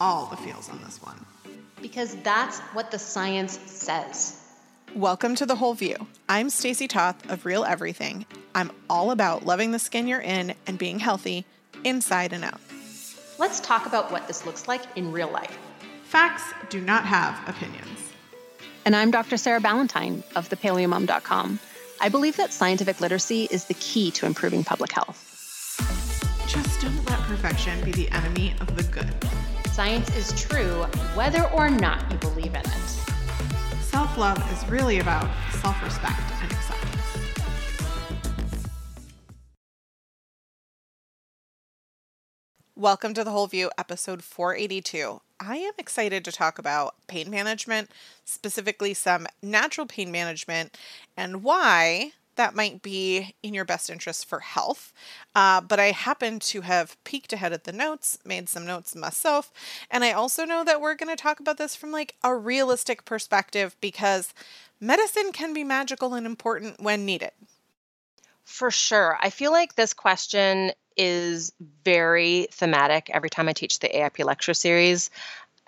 all the feels on this one. Because that's what the science says. Welcome to The Whole View. I'm Stacy Toth of Real Everything. I'm all about loving the skin you're in and being healthy inside and out. Let's talk about what this looks like in real life. Facts do not have opinions. And I'm Dr. Sarah Ballantyne of thepaleomom.com. I believe that scientific literacy is the key to improving public health. Just don't let perfection be the enemy of the good. Science is true whether or not you believe in it. Self love is really about self respect and acceptance. Welcome to The Whole View, episode 482. I am excited to talk about pain management, specifically some natural pain management, and why that might be in your best interest for health. Uh, but I happen to have peeked ahead at the notes, made some notes myself, and I also know that we're going to talk about this from like a realistic perspective because medicine can be magical and important when needed. For sure. I feel like this question is very thematic every time I teach the AIP lecture series.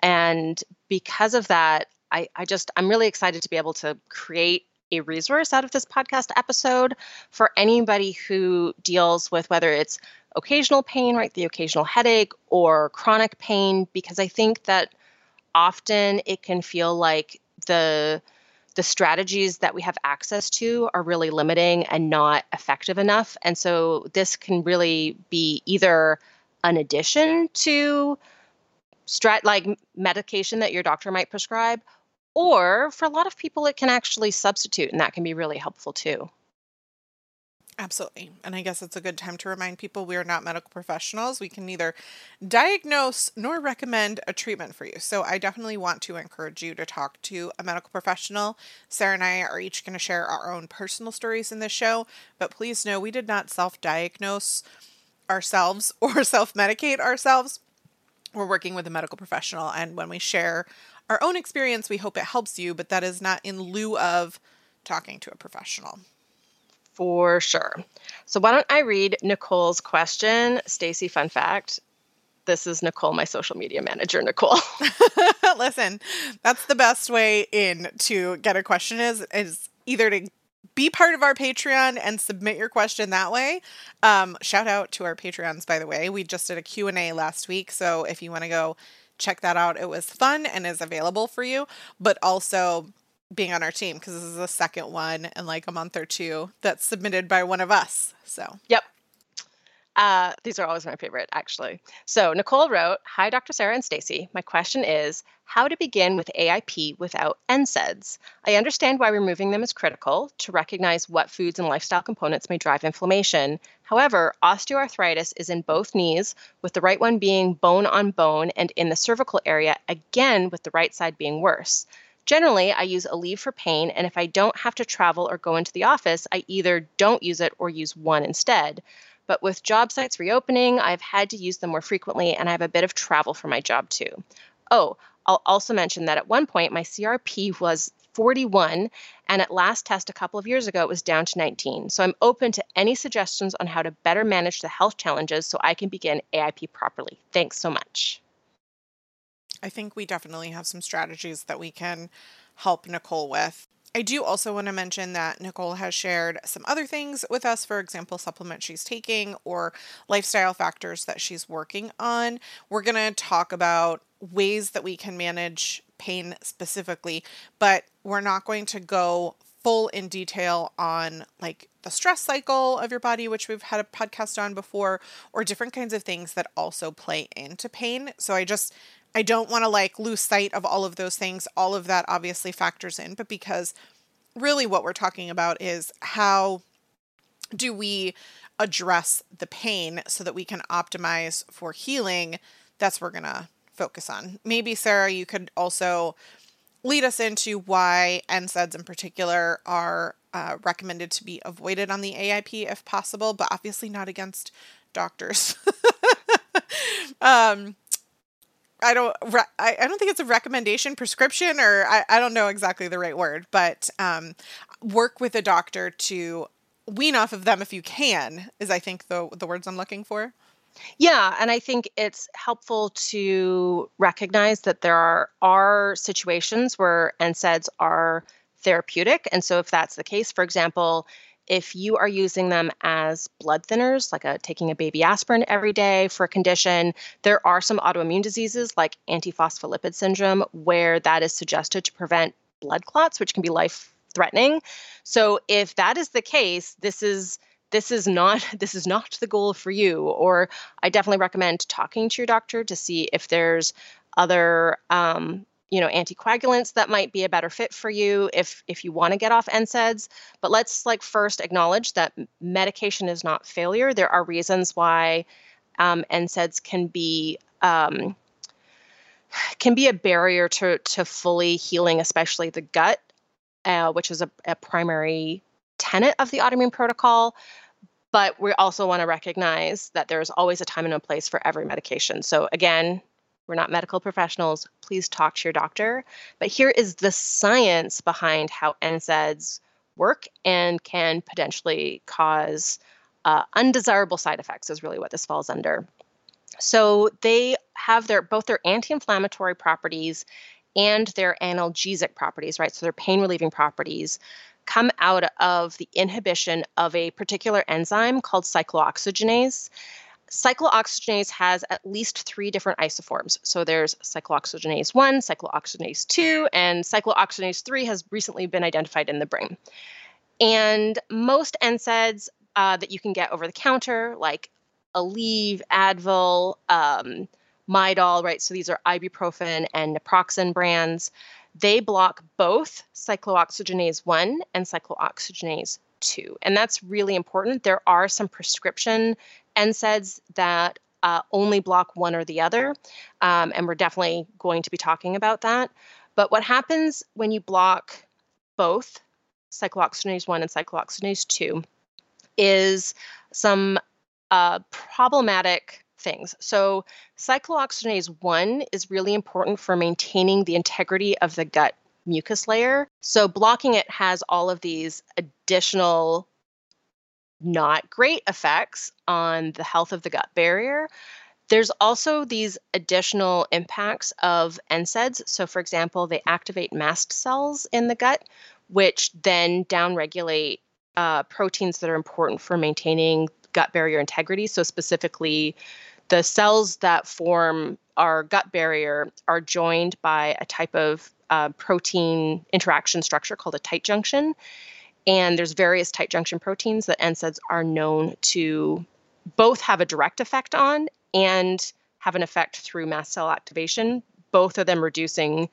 And because of that, I, I just, I'm really excited to be able to create a resource out of this podcast episode for anybody who deals with whether it's occasional pain, right, the occasional headache, or chronic pain, because I think that often it can feel like the the strategies that we have access to are really limiting and not effective enough. And so this can really be either an addition to strat like medication that your doctor might prescribe or for a lot of people, it can actually substitute, and that can be really helpful too. Absolutely. And I guess it's a good time to remind people we are not medical professionals. We can neither diagnose nor recommend a treatment for you. So I definitely want to encourage you to talk to a medical professional. Sarah and I are each going to share our own personal stories in this show, but please know we did not self diagnose ourselves or self medicate ourselves. We're working with a medical professional, and when we share our own experience, we hope it helps you, but that is not in lieu of talking to a professional. For sure. So why don't I read Nicole's question? Stacy, fun fact. This is Nicole, my social media manager, Nicole. Listen, that's the best way in to get a question is is either to be part of our Patreon and submit your question that way. Um, shout out to our Patreons, by the way. We just did a Q&A last week, so if you want to go check that out. It was fun and is available for you, but also being on our team because this is the second one in like a month or two that's submitted by one of us. So, yep. Uh, these are always my favorite, actually. So Nicole wrote, "Hi, Dr. Sarah and Stacy. My question is how to begin with AIP without NSAIDs. I understand why removing them is critical to recognize what foods and lifestyle components may drive inflammation. However, osteoarthritis is in both knees, with the right one being bone on bone, and in the cervical area, again with the right side being worse." Generally, I use Aleve for pain, and if I don't have to travel or go into the office, I either don't use it or use one instead. But with job sites reopening, I've had to use them more frequently and I have a bit of travel for my job too. Oh, I'll also mention that at one point my CRP was 41 and at last test a couple of years ago it was down to 19. So I'm open to any suggestions on how to better manage the health challenges so I can begin AIP properly. Thanks so much. I think we definitely have some strategies that we can help Nicole with. I do also want to mention that Nicole has shared some other things with us, for example, supplements she's taking or lifestyle factors that she's working on. We're going to talk about ways that we can manage pain specifically, but we're not going to go full in detail on like the stress cycle of your body, which we've had a podcast on before, or different kinds of things that also play into pain. So I just I don't want to like lose sight of all of those things. All of that obviously factors in, but because really what we're talking about is how do we address the pain so that we can optimize for healing? That's what we're going to focus on. Maybe, Sarah, you could also lead us into why NSAIDs in particular are uh, recommended to be avoided on the AIP if possible, but obviously not against doctors. um, I don't I, I don't think it's a recommendation prescription or I, I don't know exactly the right word, but um, work with a doctor to wean off of them if you can is I think the the words I'm looking for. Yeah, and I think it's helpful to recognize that there are are situations where NSAIDs are therapeutic. And so if that's the case, for example, if you are using them as blood thinners, like a, taking a baby aspirin every day for a condition, there are some autoimmune diseases like antiphospholipid syndrome where that is suggested to prevent blood clots, which can be life threatening. So if that is the case, this is this is not this is not the goal for you or i definitely recommend talking to your doctor to see if there's other um, you know anticoagulants that might be a better fit for you if if you want to get off NSAIDs but let's like first acknowledge that medication is not failure. There are reasons why um, NSAIDs can be um, can be a barrier to to fully healing especially the gut uh, which is a, a primary tenet of the autoimmune protocol. But we also want to recognize that there's always a time and a place for every medication. So again we're not medical professionals. Please talk to your doctor. But here is the science behind how NSAIDs work and can potentially cause uh, undesirable side effects, is really what this falls under. So they have their both their anti-inflammatory properties and their analgesic properties, right? So their pain relieving properties come out of the inhibition of a particular enzyme called cyclooxygenase cyclooxygenase has at least three different isoforms. So there's cyclooxygenase 1, cyclooxygenase 2, and cyclooxygenase 3 has recently been identified in the brain. And most NSAIDs uh, that you can get over the counter, like Aleve, Advil, um, Midol, right? So these are ibuprofen and naproxen brands. They block both cyclooxygenase 1 and cyclooxygenase 2. And that's really important. There are some prescription NSAIDs that uh, only block one or the other, um, and we're definitely going to be talking about that. But what happens when you block both cyclooxygenase 1 and cyclooxygenase 2 is some uh, problematic things. So, cyclooxygenase 1 is really important for maintaining the integrity of the gut mucus layer. So, blocking it has all of these additional not great effects on the health of the gut barrier. There's also these additional impacts of NSAIDs. So, for example, they activate mast cells in the gut, which then downregulate uh, proteins that are important for maintaining gut barrier integrity. So, specifically, the cells that form our gut barrier are joined by a type of uh, protein interaction structure called a tight junction. And there's various tight junction proteins that NSAIDs are known to both have a direct effect on and have an effect through mast cell activation, both of them reducing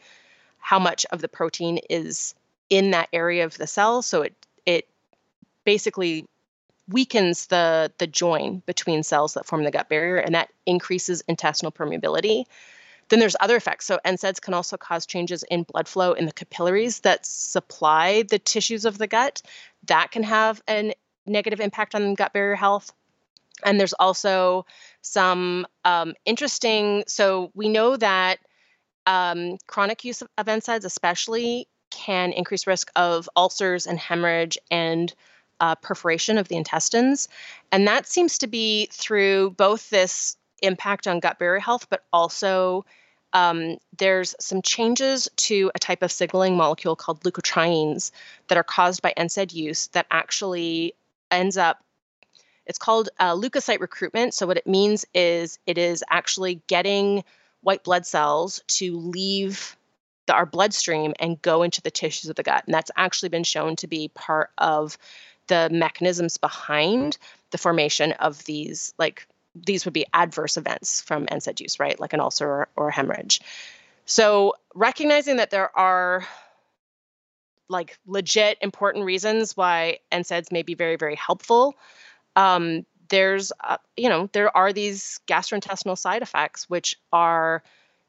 how much of the protein is in that area of the cell. So it it basically weakens the the join between cells that form the gut barrier and that increases intestinal permeability then there's other effects. So NSAIDs can also cause changes in blood flow in the capillaries that supply the tissues of the gut. That can have a negative impact on gut barrier health. And there's also some um, interesting, so we know that um, chronic use of, of NSAIDs, especially, can increase risk of ulcers and hemorrhage and uh, perforation of the intestines. And that seems to be through both this impact on gut barrier health, but also um, there's some changes to a type of signaling molecule called leukotrienes that are caused by NSAID use that actually ends up it's called uh, leukocyte recruitment. So, what it means is it is actually getting white blood cells to leave the, our bloodstream and go into the tissues of the gut. And that's actually been shown to be part of the mechanisms behind the formation of these like these would be adverse events from NSAID use, right? Like an ulcer or, or hemorrhage. So recognizing that there are like legit important reasons why NSAIDs may be very, very helpful. Um, there's, uh, you know, there are these gastrointestinal side effects, which are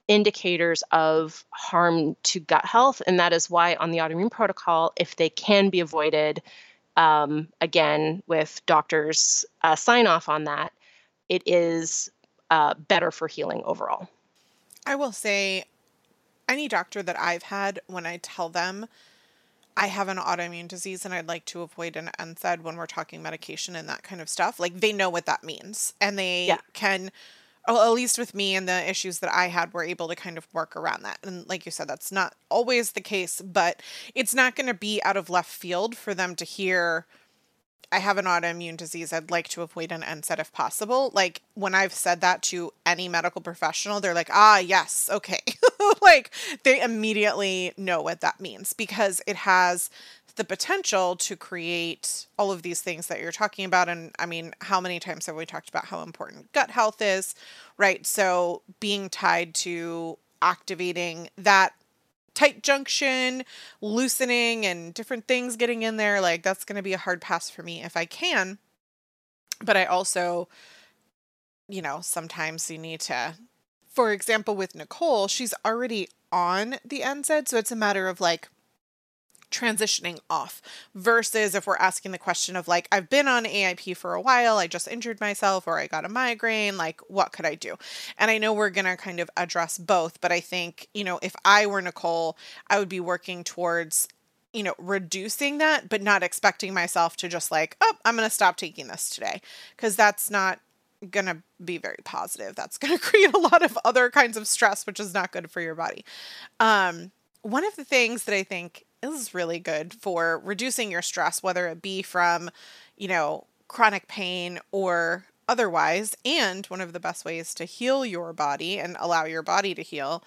indicators of harm to gut health. And that is why on the autoimmune protocol, if they can be avoided, um, again, with doctors' uh, sign off on that, it is uh, better for healing overall. I will say, any doctor that I've had, when I tell them I have an autoimmune disease and I'd like to avoid an NSAID when we're talking medication and that kind of stuff. Like they know what that means and they Yeah. can well, at least with me and the issues that I had, we're able to kind of work around that. And like you said, that's not always the case, but it's not going to be out of left field for them to hear, I have an autoimmune disease. I'd like to avoid an NSAID if possible. Like when I've said that to any medical professional, they're like, ah, yes, okay. like they immediately know what that means because it has the potential to create all of these things that you're talking about. And I mean, how many times have we talked about how important gut health is, right? So being tied to activating that tight junction, loosening, and different things getting in there, like that's going to be a hard pass for me if I can. But I also, you know, sometimes you need to, for example, with Nicole, she's already on the NSAID. So it's a matter of like, transitioning off versus if we're asking the question of like I've been on AIP for a while, I just injured myself or I got a migraine, like what could I do? And I know we're going to kind of address both, but I think, you know, if I were Nicole, I would be working towards you know, reducing that, but not expecting myself to just like, oh, I'm going to stop taking this today. Because that's not going to be very positive. That's going to create a lot of other kinds of stress, which is not good for your body. Um, one of the things that I think is really good for reducing your stress, whether it be from, you know, chronic pain or otherwise, and one of the best ways to heal your body and allow your body to heal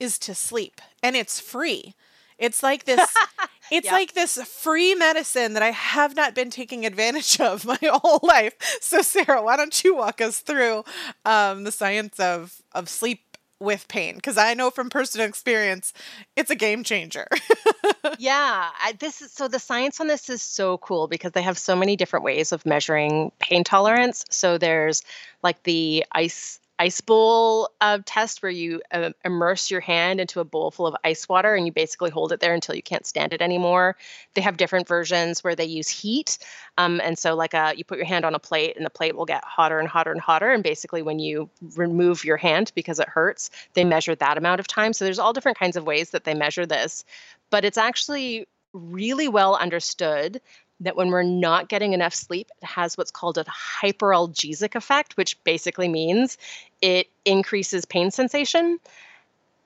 is to sleep. And it's free. It's like this it's Yep. like this free medicine that I have not been taking advantage of my whole life. So Sarah, why don't you walk us through um, the science of of sleep with pain because I know from personal experience it's a game changer. yeah I, this is so the science on this is so cool because they have so many different ways of measuring pain tolerance so there's like the ice ice bowl uh, test where you uh, immerse your hand into a bowl full of ice water and you basically hold it there until you can't stand it anymore. They have different versions where they use heat um, and so like a, you put your hand on a plate and the plate will get hotter and hotter and hotter and basically when you remove your hand because it hurts they measure that amount of time. So there's all different kinds of ways that they measure this but it's actually really well understood that when we're not getting enough sleep, it has what's called a hyperalgesic effect, which basically means it increases pain sensation.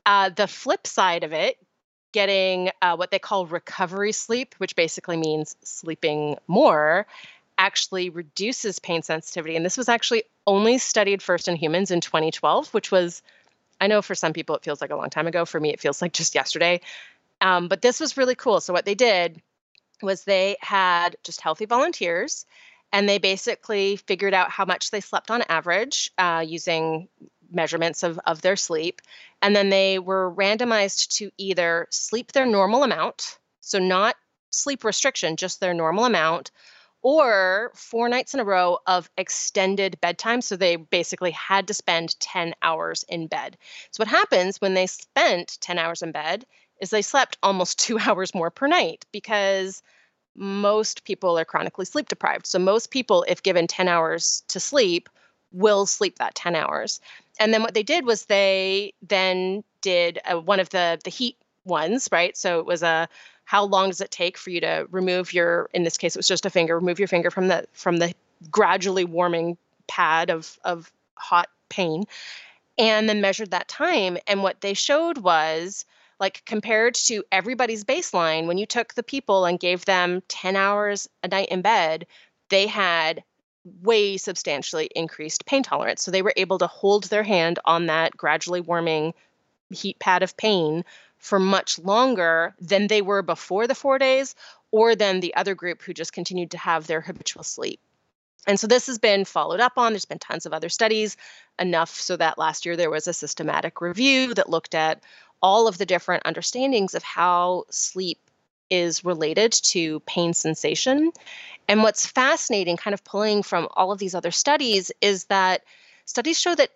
Uh, the flip side of it, getting uh, what they call recovery sleep, which basically means sleeping more, actually reduces pain sensitivity. And this was actually only studied first in humans in 2012, which was, I know for some people it feels like a long time ago. For me, it feels like just yesterday. Um, but this was really cool. So, what they did was they had just healthy volunteers and they basically figured out how much they slept on average uh, using measurements of, of their sleep. And then they were randomized to either sleep their normal amount, so not sleep restriction, just their normal amount, or four nights in a row of extended bedtime. So they basically had to spend 10 hours in bed. So, what happens when they spent 10 hours in bed is they slept almost two hours more per night because most people are chronically sleep deprived. So, most people, if given 10 hours to sleep, will sleep that 10 hours. And then what they did was they then did uh one of the the heat ones, right? So it was a how long does it take for you to remove your in this case it was just a finger, remove your finger from the from the gradually warming pad of of hot pain and then measured that time and what they showed was like compared to everybody's baseline when you took the people and gave them 10 hours a night in bed they had way substantially increased pain tolerance so they were able to hold their hand on that gradually warming heat pad of pain for much longer than they were before the 4 days or than the other group who just continued to have their habitual sleep and so this has been followed up on. There's been tons of other studies, enough so that last year there was a systematic review that looked at all of the different understandings of how sleep is related to pain sensation. And what's fascinating, kind of pulling from all of these other studies, is that studies show that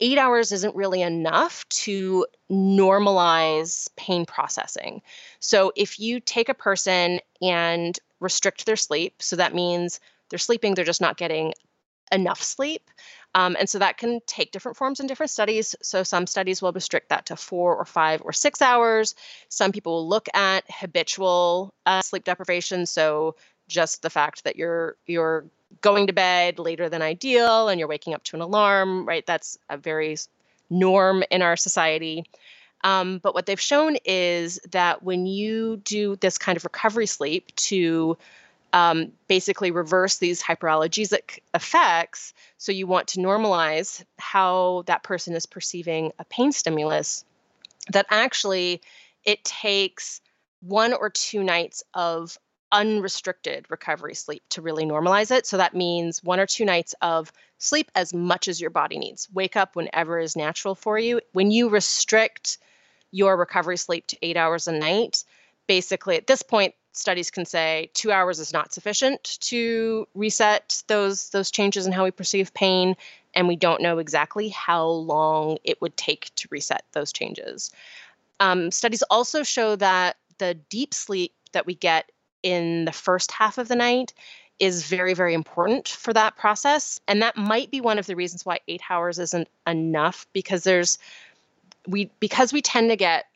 eight hours isn't really enough to normalize pain processing. So if you take a person and restrict their sleep, so that means they're sleeping, they're just not getting enough sleep. Um, and so that can take different forms in different studies. So some studies will restrict that to four or five or six hours. Some people will look at habitual uh, sleep deprivation. So just the fact that you're you're going to bed later than ideal and you're waking up to an alarm, right? That's a very norm in our society. Um, but what they've shown is that when you do this kind of recovery sleep to um, basically reverse these hyperalgesic effects, so you want to normalize how that person is perceiving a pain stimulus, that actually it takes one or two nights of unrestricted recovery sleep to really normalize it. So that means one or two nights of sleep as much as your body needs. Wake up whenever is natural for you. When you restrict your recovery sleep to eight hours a night, basically at this point, studies can say two hours is not sufficient to reset those those changes in how we perceive pain and we don't know exactly how long it would take to reset those changes. Um, studies also show that the deep sleep that we get in the first half of the night is very very important for that process and that might be one of the reasons why 8 hours isn't enough because there's we because we tend to get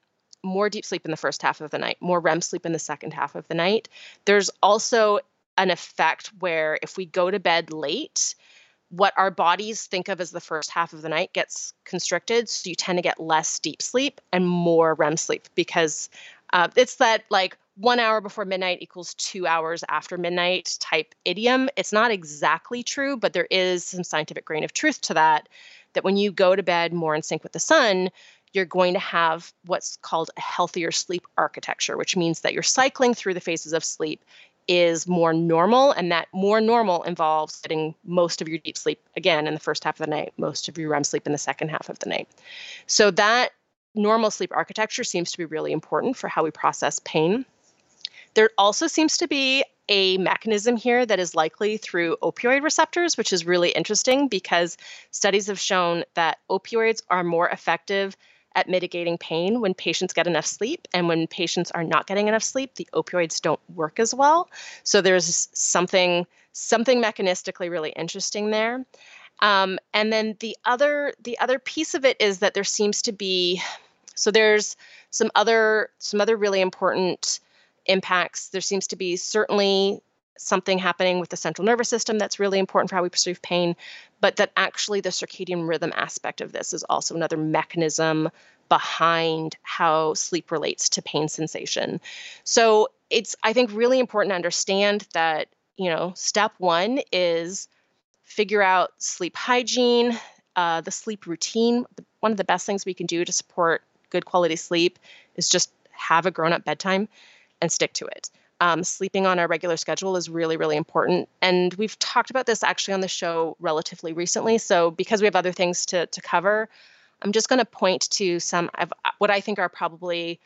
more deep sleep in the first half of the night, more REM sleep in the second half of the night. There's also an effect where if we go to bed late, what our bodies think of as the first half of the night gets constricted. So you tend to get less deep sleep and more REM sleep because uh, it's that like one hour before midnight equals two hours after midnight type idiom. It's not exactly true, but there is some scientific grain of truth to that. That when you go to bed more in sync with the sun, you're going to have what's called a healthier sleep architecture, which means that you're cycling through the phases of sleep is more normal, and that more normal involves getting most of your deep sleep again in the first half of the night, most of your REM sleep in the second half of the night. So that normal sleep architecture seems to be really important for how we process pain. There also seems to be a mechanism here that is likely through opioid receptors, which is really interesting because studies have shown that opioids are more effective at mitigating pain when patients get enough sleep. And when patients are not getting enough sleep, the opioids don't work as well. So there's something something mechanistically really interesting there. Um, and then the other the other piece of it is that there seems to be so there's some other some other really important impacts. There seems to be certainly something happening with the central nervous system that's really important for how we perceive pain, but that actually the circadian rhythm aspect of this is also another mechanism behind how sleep relates to pain sensation. So it's, I think, really important to understand that, you know, step one is figure out sleep hygiene, uh, the sleep routine. One of the best things we can do to support good quality sleep is just have a grown up bedtime and stick to it um, sleeping on our regular schedule is really, really important. And we've talked about this actually on the show relatively recently. So, because we have other things to, to cover, I'm just going to point to some of what I think are probably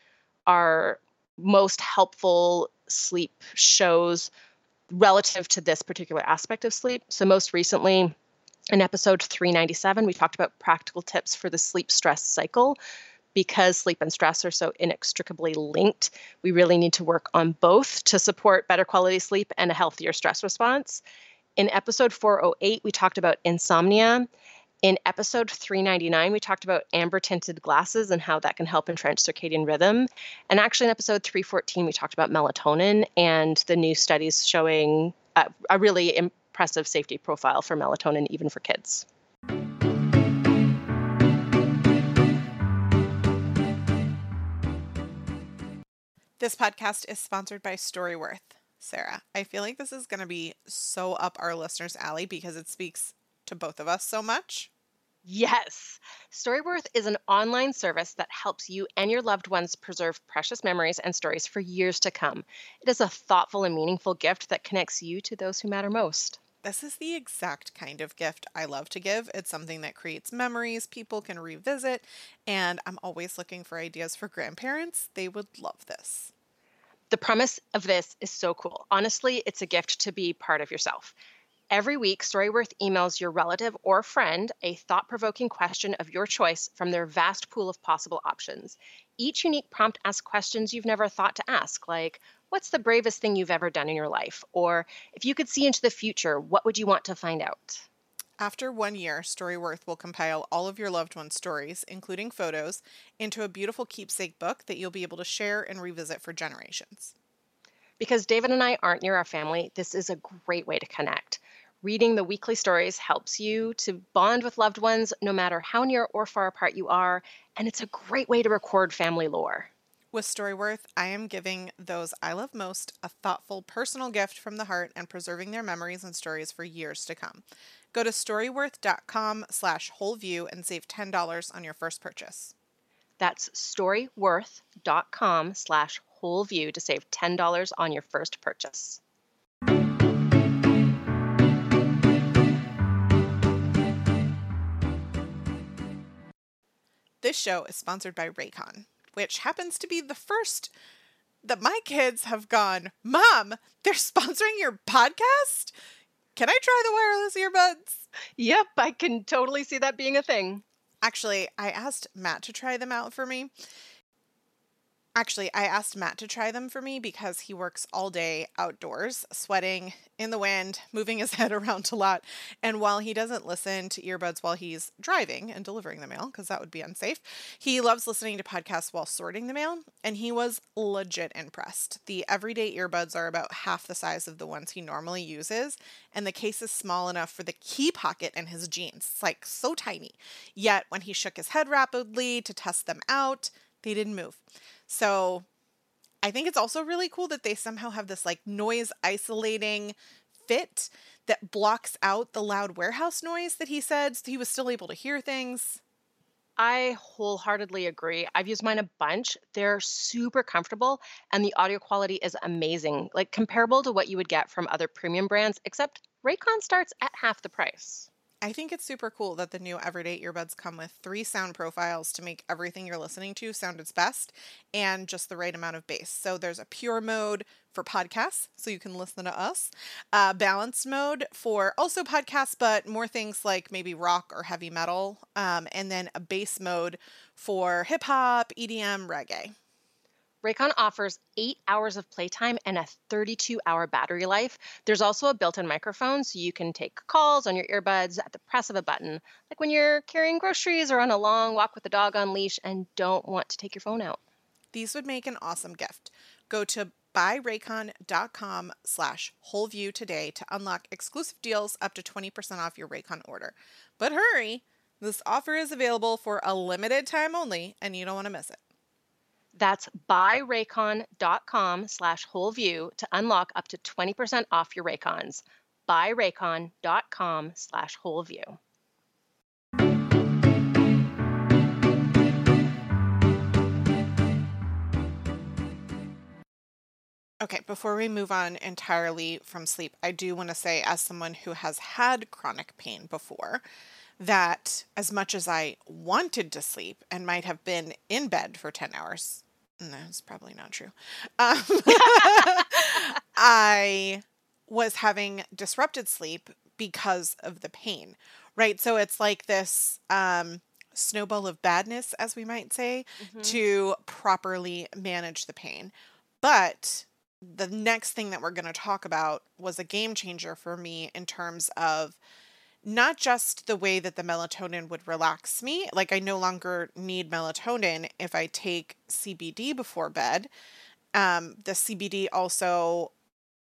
our most helpful sleep shows relative to this particular aspect of sleep. So, most recently, in episode 397, we talked about practical tips for the sleep stress cycle because sleep and stress are so inextricably linked, we really need to work on both to support better quality sleep and a healthier stress response. In episode 408, we talked about insomnia. In episode 399, we talked about amber tinted glasses and how that can help entrench circadian rhythm. And actually, in episode 314, we talked about melatonin and the new studies showing a, a really impressive safety profile for melatonin, even for kids. This podcast is sponsored by Storyworth. Sarah, I feel like this is going to be so up our listeners' alley because it speaks to both of us so much. Yes. Storyworth is an online service that helps you and your loved ones preserve precious memories and stories for years to come. It is a thoughtful and meaningful gift that connects you to those who matter most. This is the exact kind of gift I love to give. It's something that creates memories people can revisit, and I'm always looking for ideas for grandparents. They would love this. The premise of this is so cool. Honestly, it's a gift to be part of yourself. Every week, Storyworth emails your relative or friend a thought provoking question of your choice from their vast pool of possible options. Each unique prompt asks questions you've never thought to ask, like, What's the bravest thing you've ever done in your life? Or if you could see into the future, what would you want to find out? After one year, Storyworth will compile all of your loved ones' stories, including photos, into a beautiful keepsake book that you'll be able to share and revisit for generations. Because David and I aren't near our family, this is a great way to connect. Reading the weekly stories helps you to bond with loved ones no matter how near or far apart you are, and it's a great way to record family lore. With Storyworth, I am giving those I love most a thoughtful, personal gift from the heart and preserving their memories and stories for years to come. Go to storyworth.com slash wholeview and save $10 on your first purchase. That's storyworth.com slash wholeview to save $10 on your first purchase. This show is sponsored by Raycon, which happens to be the first that my kids have gone, Mom, they're sponsoring your podcast? Can I try the wireless earbuds? Yep, I can totally see that being a thing. Actually, I asked Matt to try them out for me. Actually, I asked Matt to try them for me because he works all day outdoors, sweating in the wind, moving his head around a lot. And while he doesn't listen to earbuds while he's driving and delivering the mail, because that would be unsafe, he loves listening to podcasts while sorting the mail. And he was legit impressed. The everyday earbuds are about half the size of the ones he normally uses, and the case is small enough for the key pocket in his jeans. It's like so tiny. Yet, when he shook his head rapidly to test them out, they didn't move. So I think it's also really cool that they somehow have this like noise isolating fit that blocks out the loud warehouse noise that he said so he was still able to hear things. I wholeheartedly agree. I've used mine a bunch. They're super comfortable and the audio quality is amazing, like comparable to what you would get from other premium brands, except Raycon starts at half the price. I think it's super cool that the new everyday earbuds come with three sound profiles to make everything you're listening to sound its best and just the right amount of bass. So there's a pure mode for podcasts, so you can listen to us, a balanced mode for also podcasts, but more things like maybe rock or heavy metal, um, and then a bass mode for hip hop, EDM, reggae. Raycon offers eight hours of playtime and a 32 hour battery life. There's also a built in microphone, so you can take calls on your earbuds at the press of a button, like when you're carrying groceries or on a long walk with the dog on leash and don't want to take your phone out. These would make an awesome gift. Go to buyraycon.com slash wholeview today to unlock exclusive deals up to 20% off your Raycon order. But hurry! This offer is available for a limited time only, and you don't want to miss it. That's buyraycon.com slash wholeview to unlock up to 20% off your Raycons. buyraycon.com slash wholeview. Okay, before we move on entirely from sleep, I do want to say, as someone who has had chronic pain before, that as much as I wanted to sleep and might have been in bed for 10 hours, no, it's probably not true. Um, I was having disrupted sleep because of the pain, right? So it's like this um, snowball of badness, as we might say, mm-hmm. to properly manage the pain. But the next thing that we're going to talk about was a game changer for me in terms of not just the way that the melatonin would relax me. Like, I no longer need melatonin if I take CBD before bed. Um, the CBD also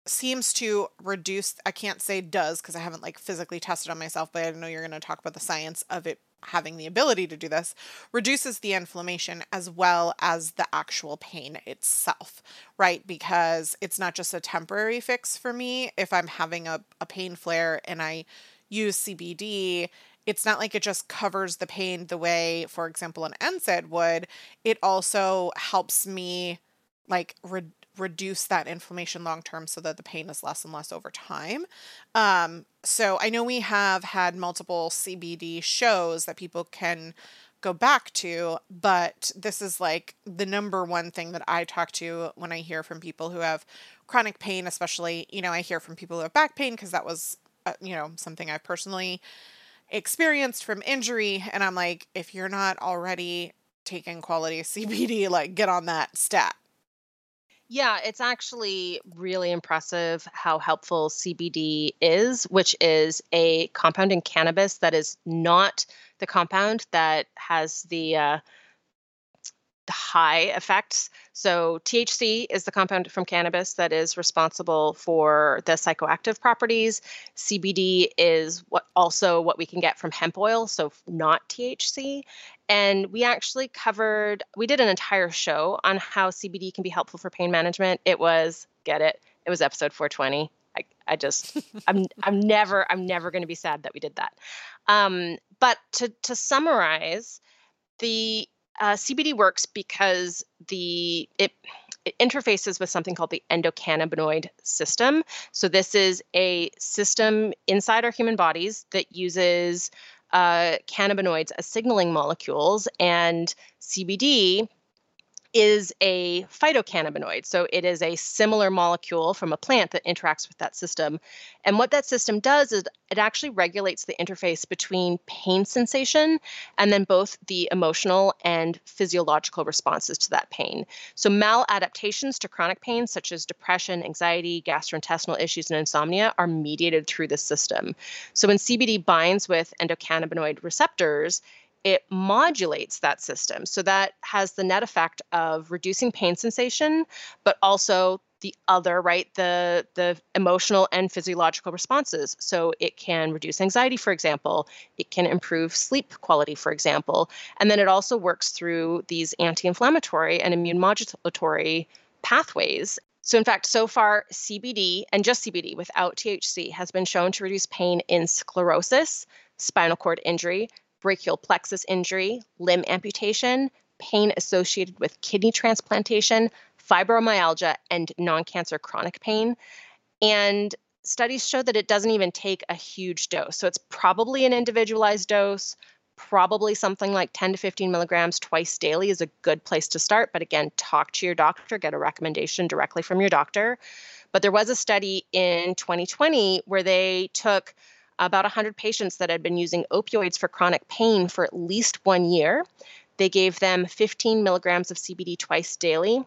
seems to reduce, I can't say does because I haven't like physically tested on myself, but I know you're going to talk about the science of it having the ability to do this, reduces the inflammation as well as the actual pain itself, right? Because it's not just a temporary fix for me. If I'm having a, a pain flare and I use CBD, it's not like it just covers the pain the way, for example, an NSAID would. It also helps me like re- reduce that inflammation long term so that the pain is less and less over time. Um, so I know we have had multiple CBD shows that people can go back to, but this is like the number one thing that I talk to when I hear from people who have chronic pain, especially, you know, I hear from people who have back pain because that was uh, you know, something I've personally experienced from injury. And I'm like, if you're not already taking quality CBD, like get on that stat. Yeah, it's actually really impressive how helpful CBD is, which is a compound in cannabis that is not the compound that has the uh, high effects. So THC is the compound from cannabis that is responsible for the psychoactive properties. CBD is what also what we can get from hemp oil, so not THC. And we actually covered we did an entire show on how CBD can be helpful for pain management. It was get it. It was episode 420. I, I just I'm I'm never I'm never going to be sad that we did that. Um, but to to summarize, the uh, CBD works because the it, it interfaces with something called the endocannabinoid system. So this is a system inside our human bodies that uses uh, cannabinoids as signaling molecules, and CBD is a phytocannabinoid. So it is a similar molecule from a plant that interacts with that system. And what that system does is it actually regulates the interface between pain sensation and then both the emotional and physiological responses to that pain. So maladaptations to chronic pain, such as depression, anxiety, gastrointestinal issues, and insomnia, are mediated through this system. So when CBD binds with endocannabinoid receptors, it modulates that system. So that has the net effect of reducing pain sensation, but also the other, right? The the emotional and physiological responses. So it can reduce anxiety, for example. It can improve sleep quality, for example. And then it also works through these anti-inflammatory and immune modulatory pathways. So, in fact, so far, CBD and just CBD without THC has been shown to reduce pain in sclerosis, spinal cord injury, brachial plexus injury, limb amputation, pain associated with kidney transplantation, fibromyalgia, and non cancer chronic pain. And studies show that it doesn't even take a huge dose. So it's probably an individualized dose. Probably something like 10 to 15 milligrams twice daily is a good place to start. But again, talk to your doctor, get a recommendation directly from your doctor. But there was a study in 2020 where they took about 100 patients that had been using opioids for chronic pain for at least one year. They gave them 15 milligrams of CBD twice daily.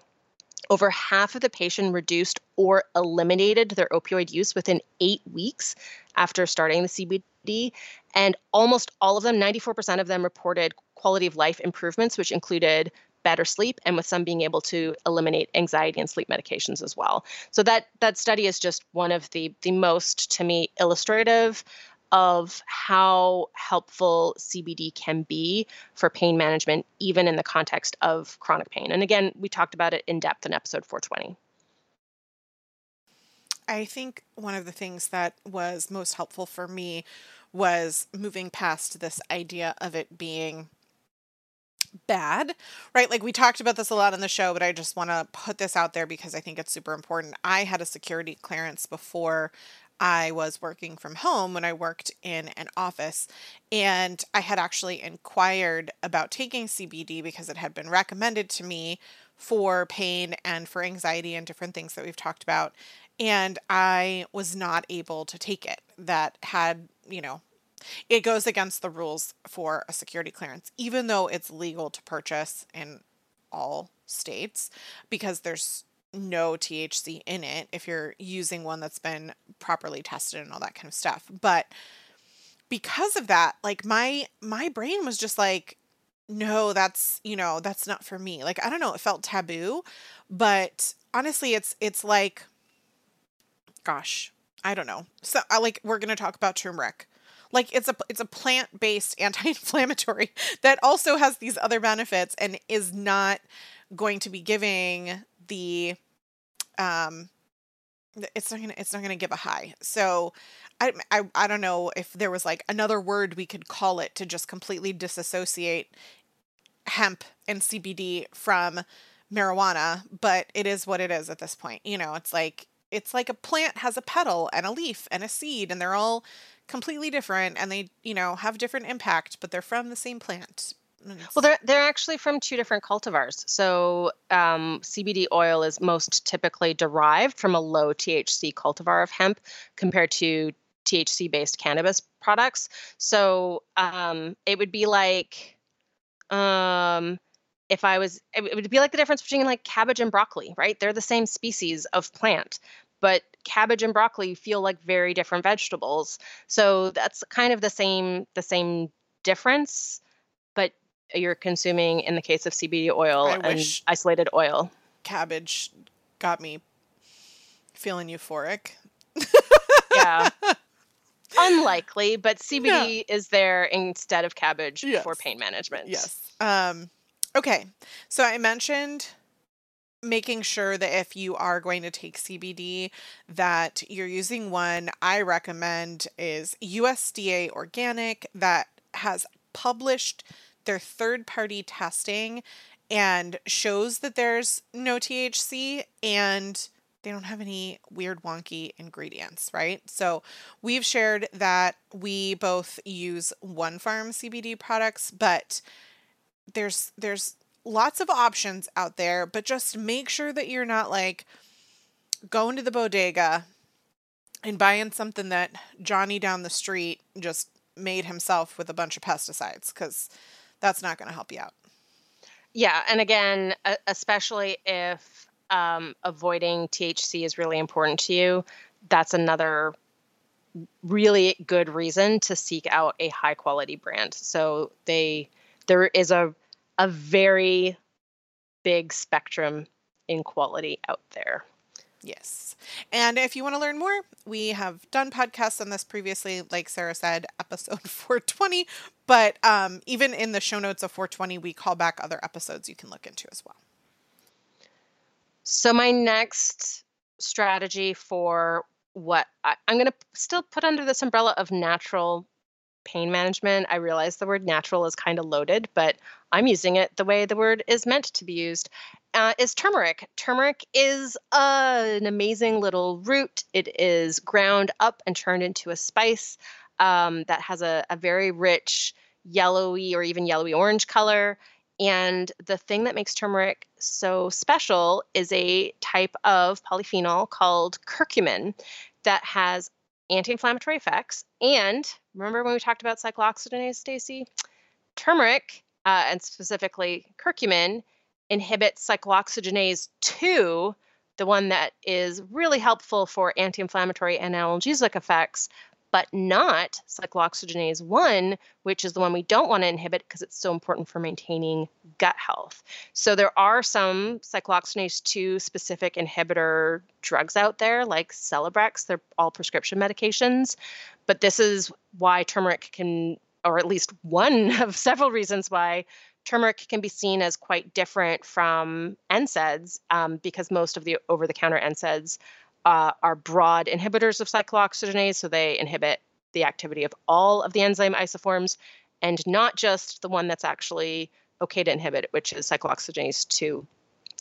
Over half of the patient reduced or eliminated their opioid use within eight weeks after starting the CBD. And almost all of them, 94% of them, reported quality of life improvements, which included better sleep and with some being able to eliminate anxiety and sleep medications as well. So that that study is just one of the the most to me illustrative of how helpful CBD can be for pain management even in the context of chronic pain. And again, we talked about it in depth in episode 420. I think one of the things that was most helpful for me was moving past this idea of it being bad, right? Like we talked about this a lot on the show, but I just want to put this out there because I think it's super important. I had a security clearance before I was working from home when I worked in an office, and I had actually inquired about taking CBD because it had been recommended to me for pain and for anxiety and different things that we've talked about. And I was not able to take it. That had, you know, it goes against the rules for a security clearance, even though it's legal to purchase in all states because there's no THC in it if you're using one that's been properly tested and all that kind of stuff. But because of that, like my my brain was just like no, that's, you know, that's not for me. Like I don't know, it felt taboo, but honestly it's it's like gosh, I don't know. So I like we're going to talk about turmeric like it's a it's a plant-based anti-inflammatory that also has these other benefits and is not going to be giving the um it's not gonna it's not gonna give a high. So I, I i don't know if there was like another word we could call it to just completely disassociate hemp and cbd from marijuana but it is what it is at this point. You know it's like it's like a plant has a petal and a leaf and a seed and they're all completely different and they, you know, have different impact, but they're from the same plant. Well, they're they're actually from two different cultivars. So um, CBD oil is most typically derived from a low THC cultivar of hemp compared to THC based cannabis products. So um, it would be like um, if I was, it would be like the difference between like cabbage and broccoli, right? They're the same species of plant, but cabbage and broccoli feel like very different vegetables. So that's kind of the same, the same difference, but you're consuming in the case of CBD oil I and isolated oil. Cabbage got me feeling euphoric. Yeah. Unlikely, but CBD is there instead of cabbage for pain management. Yes. Um, okay. So I mentioned making sure that if you are going to take CBD, that you're using one I recommend is USDA organic that has published their third party testing and shows that there's no THC and they don't have any weird wonky ingredients, right? So we've shared that we both use one farm CBD products, but there's there's lots of options out there, but just make sure that you're not like going to the bodega and buying something that Johnny down the street just made himself with a bunch of pesticides cuz that's not going to help you out. Yeah, and again, especially if um, avoiding THC is really important to you, that's another really good reason to seek out a high quality brand. So they there is a a very big spectrum in quality out there. Yes. And if you want to learn more, we have done podcasts on this previously, like Sarah said, episode 420. But um, even in the show notes of 420, we call back other episodes you can look into as well. So my next strategy for what I, I'm going to still put under this umbrella of natural pain management. I realize the word natural is kind of loaded, but I'm using it the way the word is meant to be used. Uh, is turmeric. Turmeric is uh, an amazing little root. It is ground up and turned into a spice um, that has a, a very rich yellowy or even yellowy orange color. And the thing that makes turmeric so special is a type of polyphenol called curcumin that has anti-inflammatory effects. And remember when we talked about cyclooxygenase, Stacy? Turmeric, uh, and specifically curcumin, inhibits cyclooxygenase 2, the one that is really helpful for anti-inflammatory and analgesic effects, but not cyclooxygenase 1, which is the one we don't want to inhibit because it's so important for maintaining gut health. So there are some cyclooxygenase 2 specific inhibitor drugs out there like Celebrex, they're all prescription medications, but this is why turmeric can or at least one of several reasons why turmeric can be seen as quite different from NSAIDs um, because most of the over the counter NSAIDs uh, are broad inhibitors of cyclooxygenase, so they inhibit the activity of all of the enzyme isoforms and not just the one that's actually okay to inhibit, which is cyclooxygenase 2.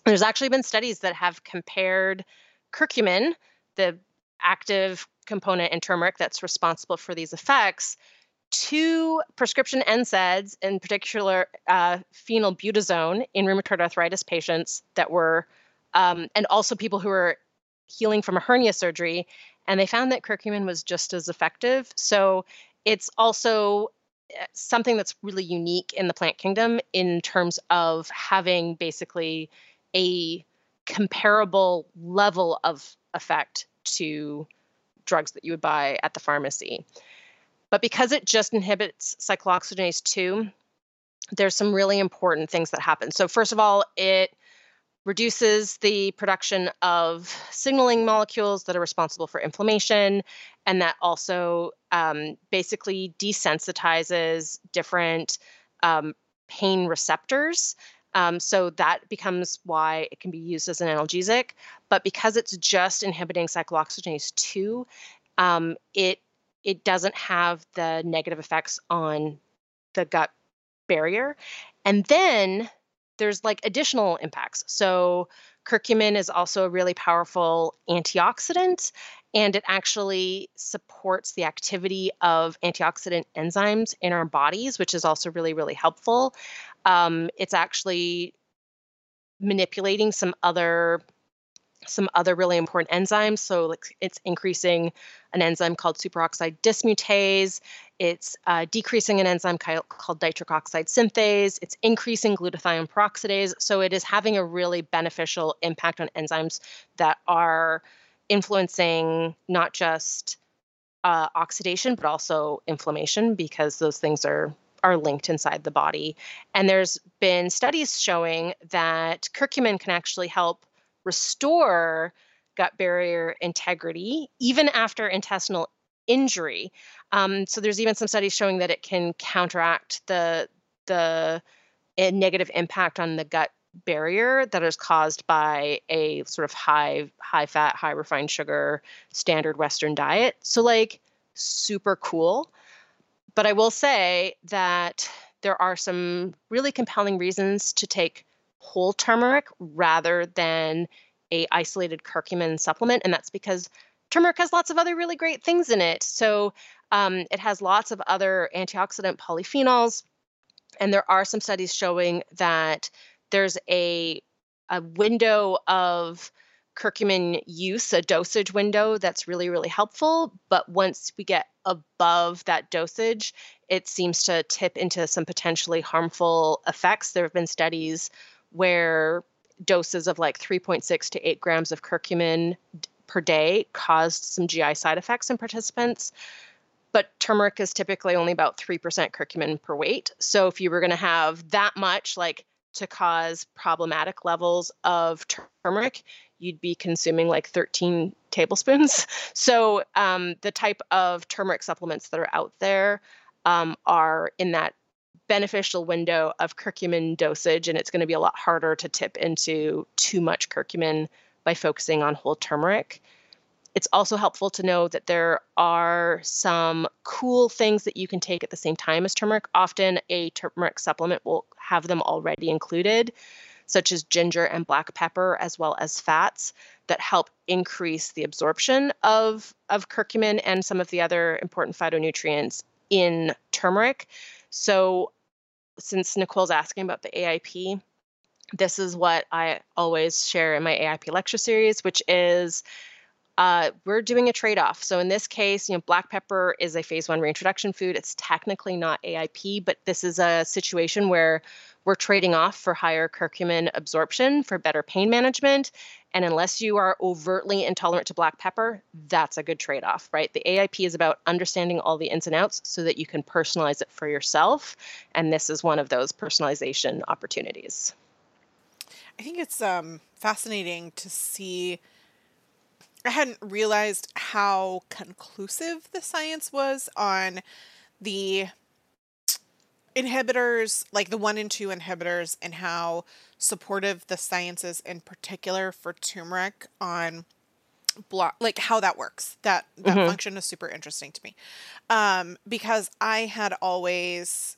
There's actually been studies that have compared curcumin, the active component in turmeric that's responsible for these effects, to prescription NSAIDs, in particular uh, phenylbutazone in rheumatoid arthritis patients that were, um, and also people who were healing from a hernia surgery, and they found that curcumin was just as effective. So it's also uh, something that's really unique in the plant kingdom in terms of having basically a comparable level of effect to drugs that you would buy at the pharmacy. But because it just inhibits cyclooxygenase 2, there's some really important things that happen. So, first of all, it reduces the production of signaling molecules that are responsible for inflammation, and that also um, basically desensitizes different um, pain receptors. Um, so that becomes why it can be used as an analgesic. But because it's just inhibiting cyclooxygenase 2, um, it it doesn't have the negative effects on the gut barrier. And then there's like additional impacts. So curcumin is also a really powerful antioxidant and it actually supports the activity of antioxidant enzymes in our bodies, which is also really, really helpful. Um, it's actually manipulating some other some other really important enzymes. So, like it's increasing an enzyme called superoxide dismutase. It's uh, decreasing an enzyme called nitric oxide synthase. It's increasing glutathione peroxidase. So, it is having a really beneficial impact on enzymes that are influencing not just uh, oxidation but also inflammation because those things are are linked inside the body. And there's been studies showing that curcumin can actually help restore gut barrier integrity even after intestinal injury. Um, so there's even some studies showing that it can counteract the the eh, negative impact on the gut barrier that is caused by a sort of high high fat high refined sugar standard western diet so like super cool but i will say that there are some really compelling reasons to take whole turmeric rather than a isolated curcumin supplement and that's because turmeric has lots of other really great things in it so um, it has lots of other antioxidant polyphenols and there are some studies showing that there's a a window of curcumin use, a dosage window that's really, really helpful. But once we get above that dosage, it seems to tip into some potentially harmful effects. There have been studies where doses of like 3.6 to 8 grams of curcumin per day caused some GI side effects in participants. But turmeric is typically only about 3% curcumin per weight. So if you were going to have that much, like to cause problematic levels of turmeric, you'd be consuming like 13 tablespoons. So um, the type of turmeric supplements that are out there um, are in that beneficial window of curcumin dosage, and it's going to be a lot harder to tip into too much curcumin by focusing on whole turmeric. It's also helpful to know that there are some cool things that you can take at the same time as turmeric. Often, a turmeric supplement will have them already included, such as ginger and black pepper, as well as fats that help increase the absorption of, of curcumin and some of the other important phytonutrients in turmeric. So, since Nicole's asking about the AIP, this is what I always share in my AIP lecture series, which is uh, we're doing a trade-off. So in this case, you know, black pepper is a phase one reintroduction food. It's technically not AIP, but this is a situation where we're trading off for higher curcumin absorption for better pain management. And unless you are overtly intolerant to black pepper, that's a good trade off, right? The AIP is about understanding all the ins and outs so that you can personalize it for yourself. And this is one of those personalization opportunities. I think it's um, fascinating to see I hadn't realized how conclusive the science was on the inhibitors, like the one and two inhibitors, and how supportive the science is in particular for turmeric on block like how that works that that mm-hmm. function is super interesting to me um because i had always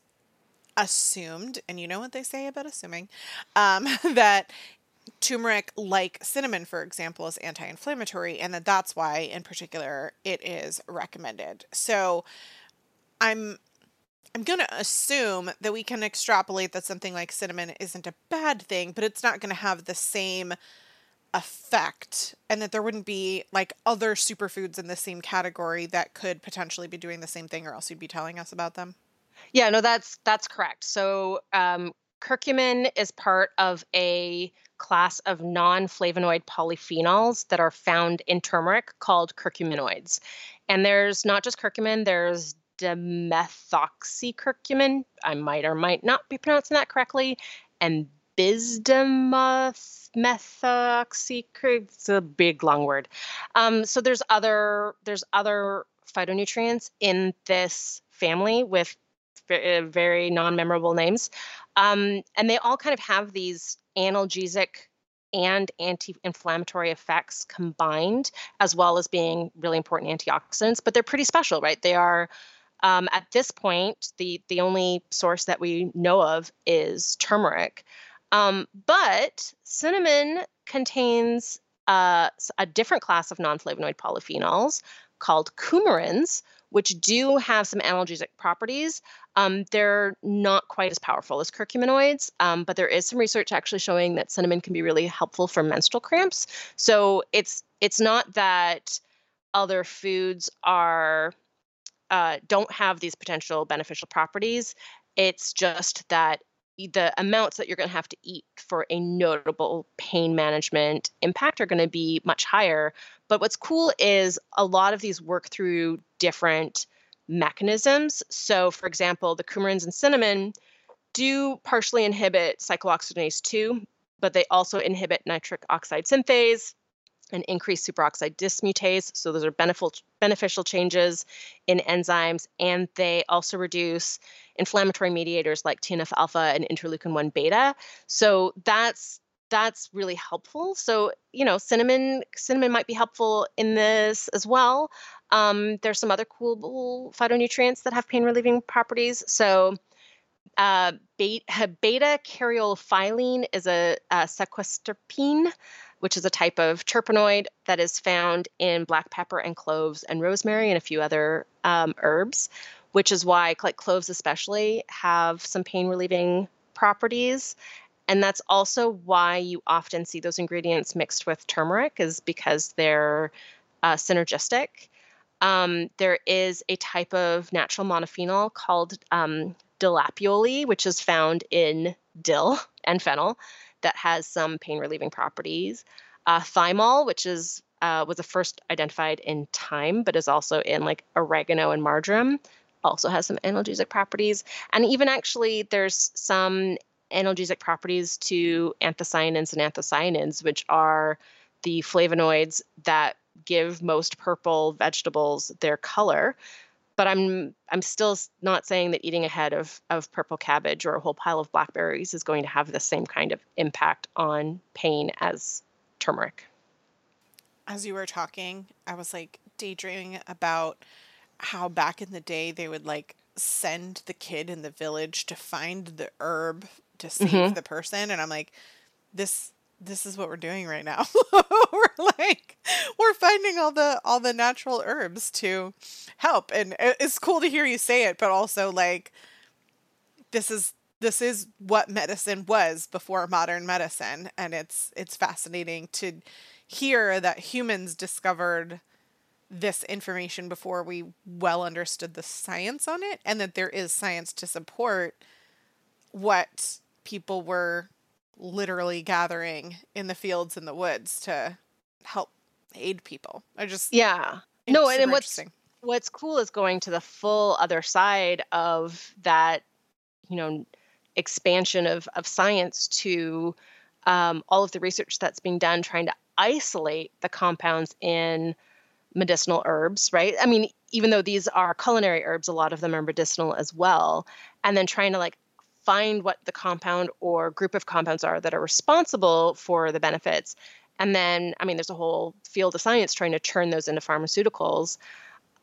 assumed and you know what they say about assuming um that turmeric, like cinnamon, for example, is anti inflammatory, and that that's why, in particular, it is recommended. So I'm. I'm going to assume that we can extrapolate that something like cinnamon isn't a bad thing, but it's not going to have the same effect and that there wouldn't be like other superfoods in the same category that could potentially be doing the same thing or else you'd be telling us about them. Yeah, no that's that's correct. So um curcumin is part of a class of non flavonoid polyphenols that are found in turmeric called curcuminoids. And there's not just curcumin, there's demethoxycurcumin. I might or might not be pronouncing that correctly. And bismethoxycurcumin. It's a big long word. Um, so there's other there's other phytonutrients in this family with very non-memorable names, um, and they all kind of have these analgesic and anti-inflammatory effects combined, as well as being really important antioxidants. But they're pretty special, right? They are um, at this point the the only source that we know of is turmeric, um, but cinnamon contains uh, a different class of non-flavonoid polyphenols called coumarins, which do have some analgesic properties. Um, they're not quite as powerful as curcuminoids, um, but there is some research actually showing that cinnamon can be really helpful for menstrual cramps. So it's it's not that other foods are uh, don't have these potential beneficial properties. It's just that the amounts that you're going to have to eat for a notable pain management impact are going to be much higher. But what's cool is a lot of these work through different mechanisms. So, for example, the coumarins and cinnamon do partially inhibit cyclooxygenase 2, but they also inhibit nitric oxide synthase and increase superoxide dismutase. So those are beneficial changes in enzymes, and they also reduce inflammatory mediators like TNF alpha and interleukin 1 beta. So that's that's really helpful. So you know, cinnamon cinnamon might be helpful in this as well. Um, there's some other cool phytonutrients that have pain relieving properties. So uh, beta, beta is a, a which is a type of terpenoid that is found in black pepper and cloves and rosemary and a few other um, herbs, which is why, like cloves especially, have some pain relieving properties. And that's also why you often see those ingredients mixed with turmeric, is because they're uh, synergistic. Um, there is a type of natural monophenol called um, dillapiole, which is found in dill and fennel, that has some pain relieving properties. Uh, thymol, which is uh, was the first identified in thyme, but is also in like oregano and marjoram, also has some analgesic properties. And even actually, there's some analgesic properties to anthocyanins and anthocyanins, which are the flavonoids that give most purple vegetables their color but I'm I'm still not saying that eating a head of of purple cabbage or a whole pile of blackberries is going to have the same kind of impact on pain as turmeric. As you were talking, I was like daydreaming about how back in the day they would like send the kid in the village to find the herb to save mm-hmm. the person and I'm like this this is what we're doing right now. we're like we're finding all the all the natural herbs to help and it's cool to hear you say it but also like this is this is what medicine was before modern medicine and it's it's fascinating to hear that humans discovered this information before we well understood the science on it and that there is science to support what people were literally gathering in the fields and the woods to help aid people. I just yeah. No, and, and what's what's cool is going to the full other side of that, you know, expansion of of science to um, all of the research that's being done trying to isolate the compounds in medicinal herbs, right? I mean, even though these are culinary herbs, a lot of them are medicinal as well. And then trying to like find what the compound or group of compounds are that are responsible for the benefits. And then, I mean, there's a whole field of science trying to turn those into pharmaceuticals.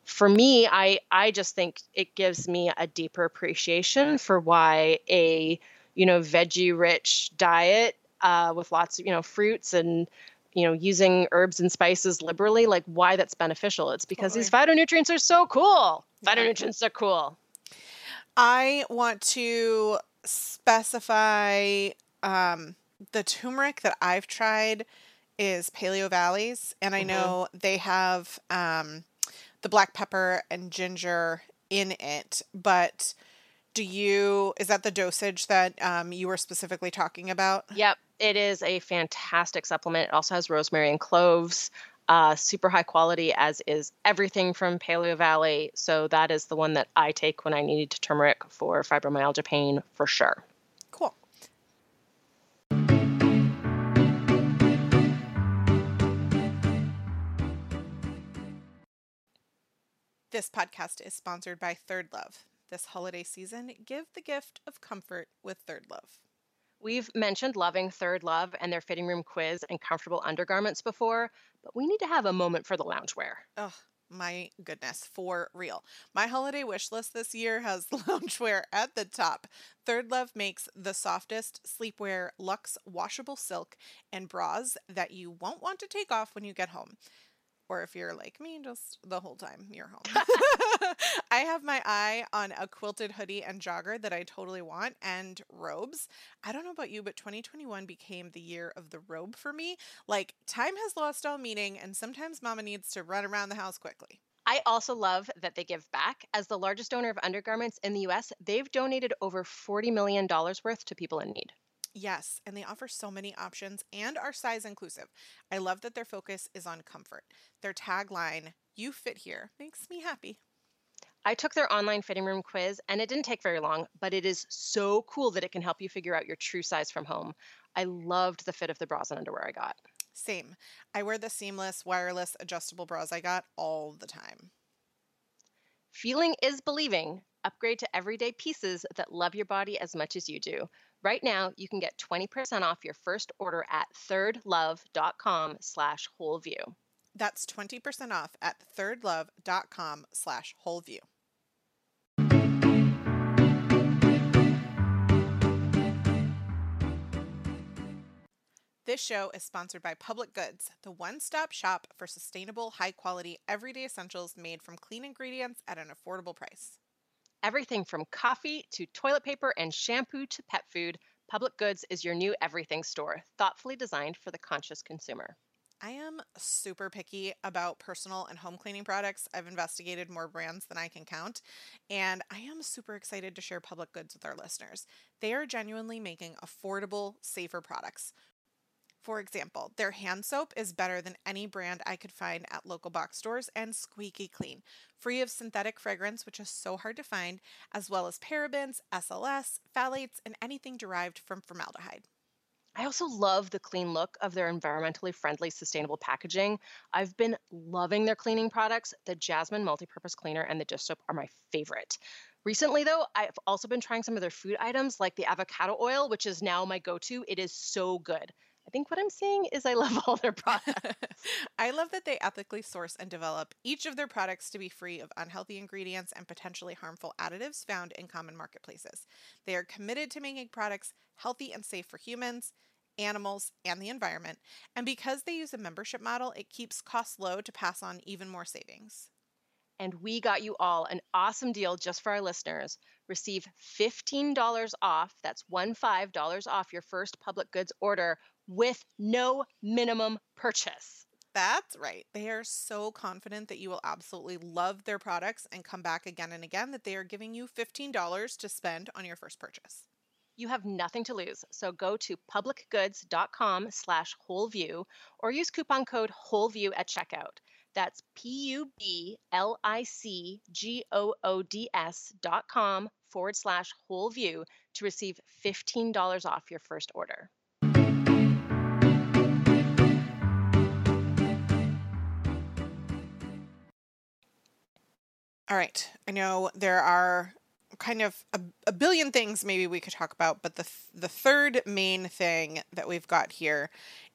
For me, I, I just think it gives me a deeper appreciation for why a, you know, veggie rich diet uh, with lots of, you know, fruits and, you know, using herbs and spices liberally, like why that's beneficial. It's because totally. these phytonutrients are so cool. Phytonutrients are cool. I want to specify um, the turmeric that I've tried is Paleovalley's, and I mm-hmm. know they have um, the black pepper and ginger in it. But do you is that the dosage that um, you were specifically talking about? Yep, it is a fantastic supplement. It also has rosemary and cloves uh, super high quality, as is everything from Paleovalley. So that is the one that I take when I need turmeric for fibromyalgia pain for sure. Cool. This podcast is sponsored by ThirdLove. This holiday season, give the gift of comfort with ThirdLove. We've mentioned loving Third Love and their fitting room quiz and comfortable undergarments before, but we need to have a moment for the loungewear. Oh, my goodness, for real. My holiday wish list this year has loungewear at the top. ThirdLove makes the softest sleepwear luxe washable silk and bras that you won't want to take off when you get home. Or if you're like me, just the whole time you're home. I have my eye on a quilted hoodie and jogger that I totally want and robes. I don't know about you, but 2021 became the year of the robe for me. Like, time has lost all meaning, and sometimes mama needs to run around the house quickly. I also love that they give back. As the largest donor of undergarments in the US, they've donated over $40 million worth to people in need. Yes, and they offer so many options and are size inclusive. I love that their focus is on comfort. Their tagline, You fit here, makes me happy. I took their online fitting room quiz and it didn't take very long, but it is so cool that it can help you figure out your true size from home. I loved the fit of the bras and underwear I got. Same. I wear the seamless, wireless, adjustable bras I got all the time. Feeling is believing. Upgrade to everyday pieces that love your body as much as you do. Right now, you can get 20% off your first order at thirdlove.com slash wholeview. That's 20% off at thirdlove.com slash wholeview. This show is sponsored by Public Goods, the one stop shop for sustainable, high quality, everyday essentials made from clean ingredients at an affordable price. Everything from coffee to toilet paper and shampoo to pet food, Public Goods is your new everything store, thoughtfully designed for the conscious consumer. I am super picky about personal and home cleaning products. I've investigated more brands than I can count, and I am super excited to share public goods with our listeners. They are genuinely making affordable, safer products. For example, their hand soap is better than any brand I could find at local box stores and squeaky clean, free of synthetic fragrance, which is so hard to find, as well as parabens, SLS, phthalates, and anything derived from formaldehyde. I also love the clean look of their environmentally friendly, sustainable packaging. I've been loving their cleaning products. The Jasmine multi-purpose cleaner and the dish soap are my favorite. Recently, though, I've also been trying some of their food items like the avocado oil, which is now my go to. It is so good. I think what I'm saying is I love all their products. I love that they ethically source and develop each of their products to be free of unhealthy ingredients and potentially harmful additives found in common marketplaces. They are committed to making products healthy and safe for humans, animals, and the environment. And because they use a membership model, it keeps costs low to pass on even more savings and we got you all an awesome deal just for our listeners. Receive $15 off, that's one $5 off your first public goods order with no minimum purchase. That's right. They are so confident that you will absolutely love their products and come back again and again that they are giving you $15 to spend on your first purchase. You have nothing to lose, so go to publicgoods.com slash wholeview or use coupon code wholeview at checkout. That's P-U-B-L-I-C-G-O-O-D-S dot com forward slash wholeview to receive $15 off your first order. All right. I know there are kind of a, a, billion things maybe we could talk about, but the th- the third main thing that we've got here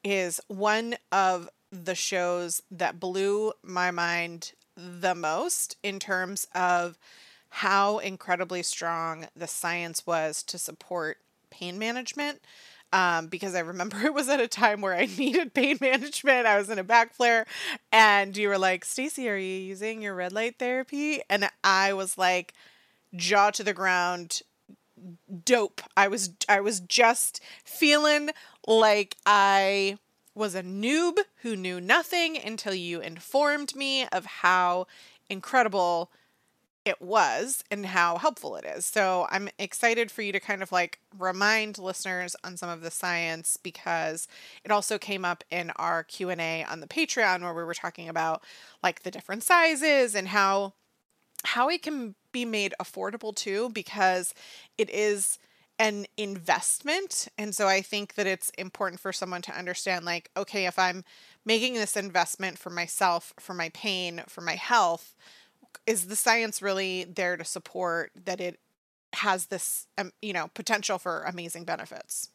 is one of the shows that blew my mind the most in terms of how incredibly strong the science was to support pain management um, because I remember it was at a time where I needed pain management. I was in a back flare, and you were like, "Stacy, are you using your red light therapy?" And I was like, jaw to the ground, dope. I was I was just feeling like I was a noob who knew nothing until you informed me of how incredible it was and how helpful it is. So I'm excited for you to kind of like remind listeners on some of the science because it also came up in our Q&A on the Patreon where we were talking about like the different sizes and how how it can be made affordable too because it is an investment and so i think that it's important for someone to understand like okay if i'm making this investment for myself for my pain for my health is the science really there to support that it has this um, you know potential for amazing benefits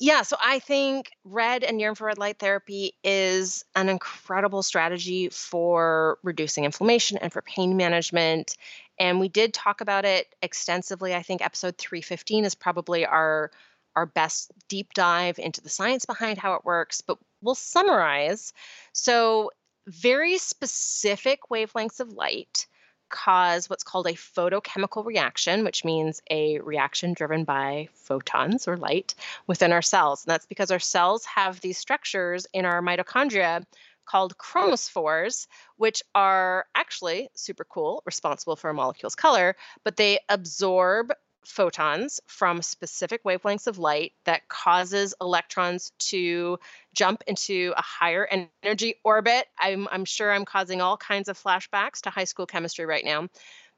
yeah, so I think red and near infrared light therapy is an incredible strategy for reducing inflammation and for pain management. And we did talk about it extensively. I think episode 315 is probably our our best deep dive into the science behind how it works, but we'll summarize. So, very specific wavelengths of light cause what's called a photochemical reaction, which means a reaction driven by photons or light within our cells. And that's because our cells have these structures in our mitochondria called chromophores, which are actually super cool, responsible for a molecule's color, but they absorb photons from specific wavelengths of light that causes electrons to jump into a higher energy orbit. I'm, I'm sure I'm causing all kinds of flashbacks to high school chemistry right now.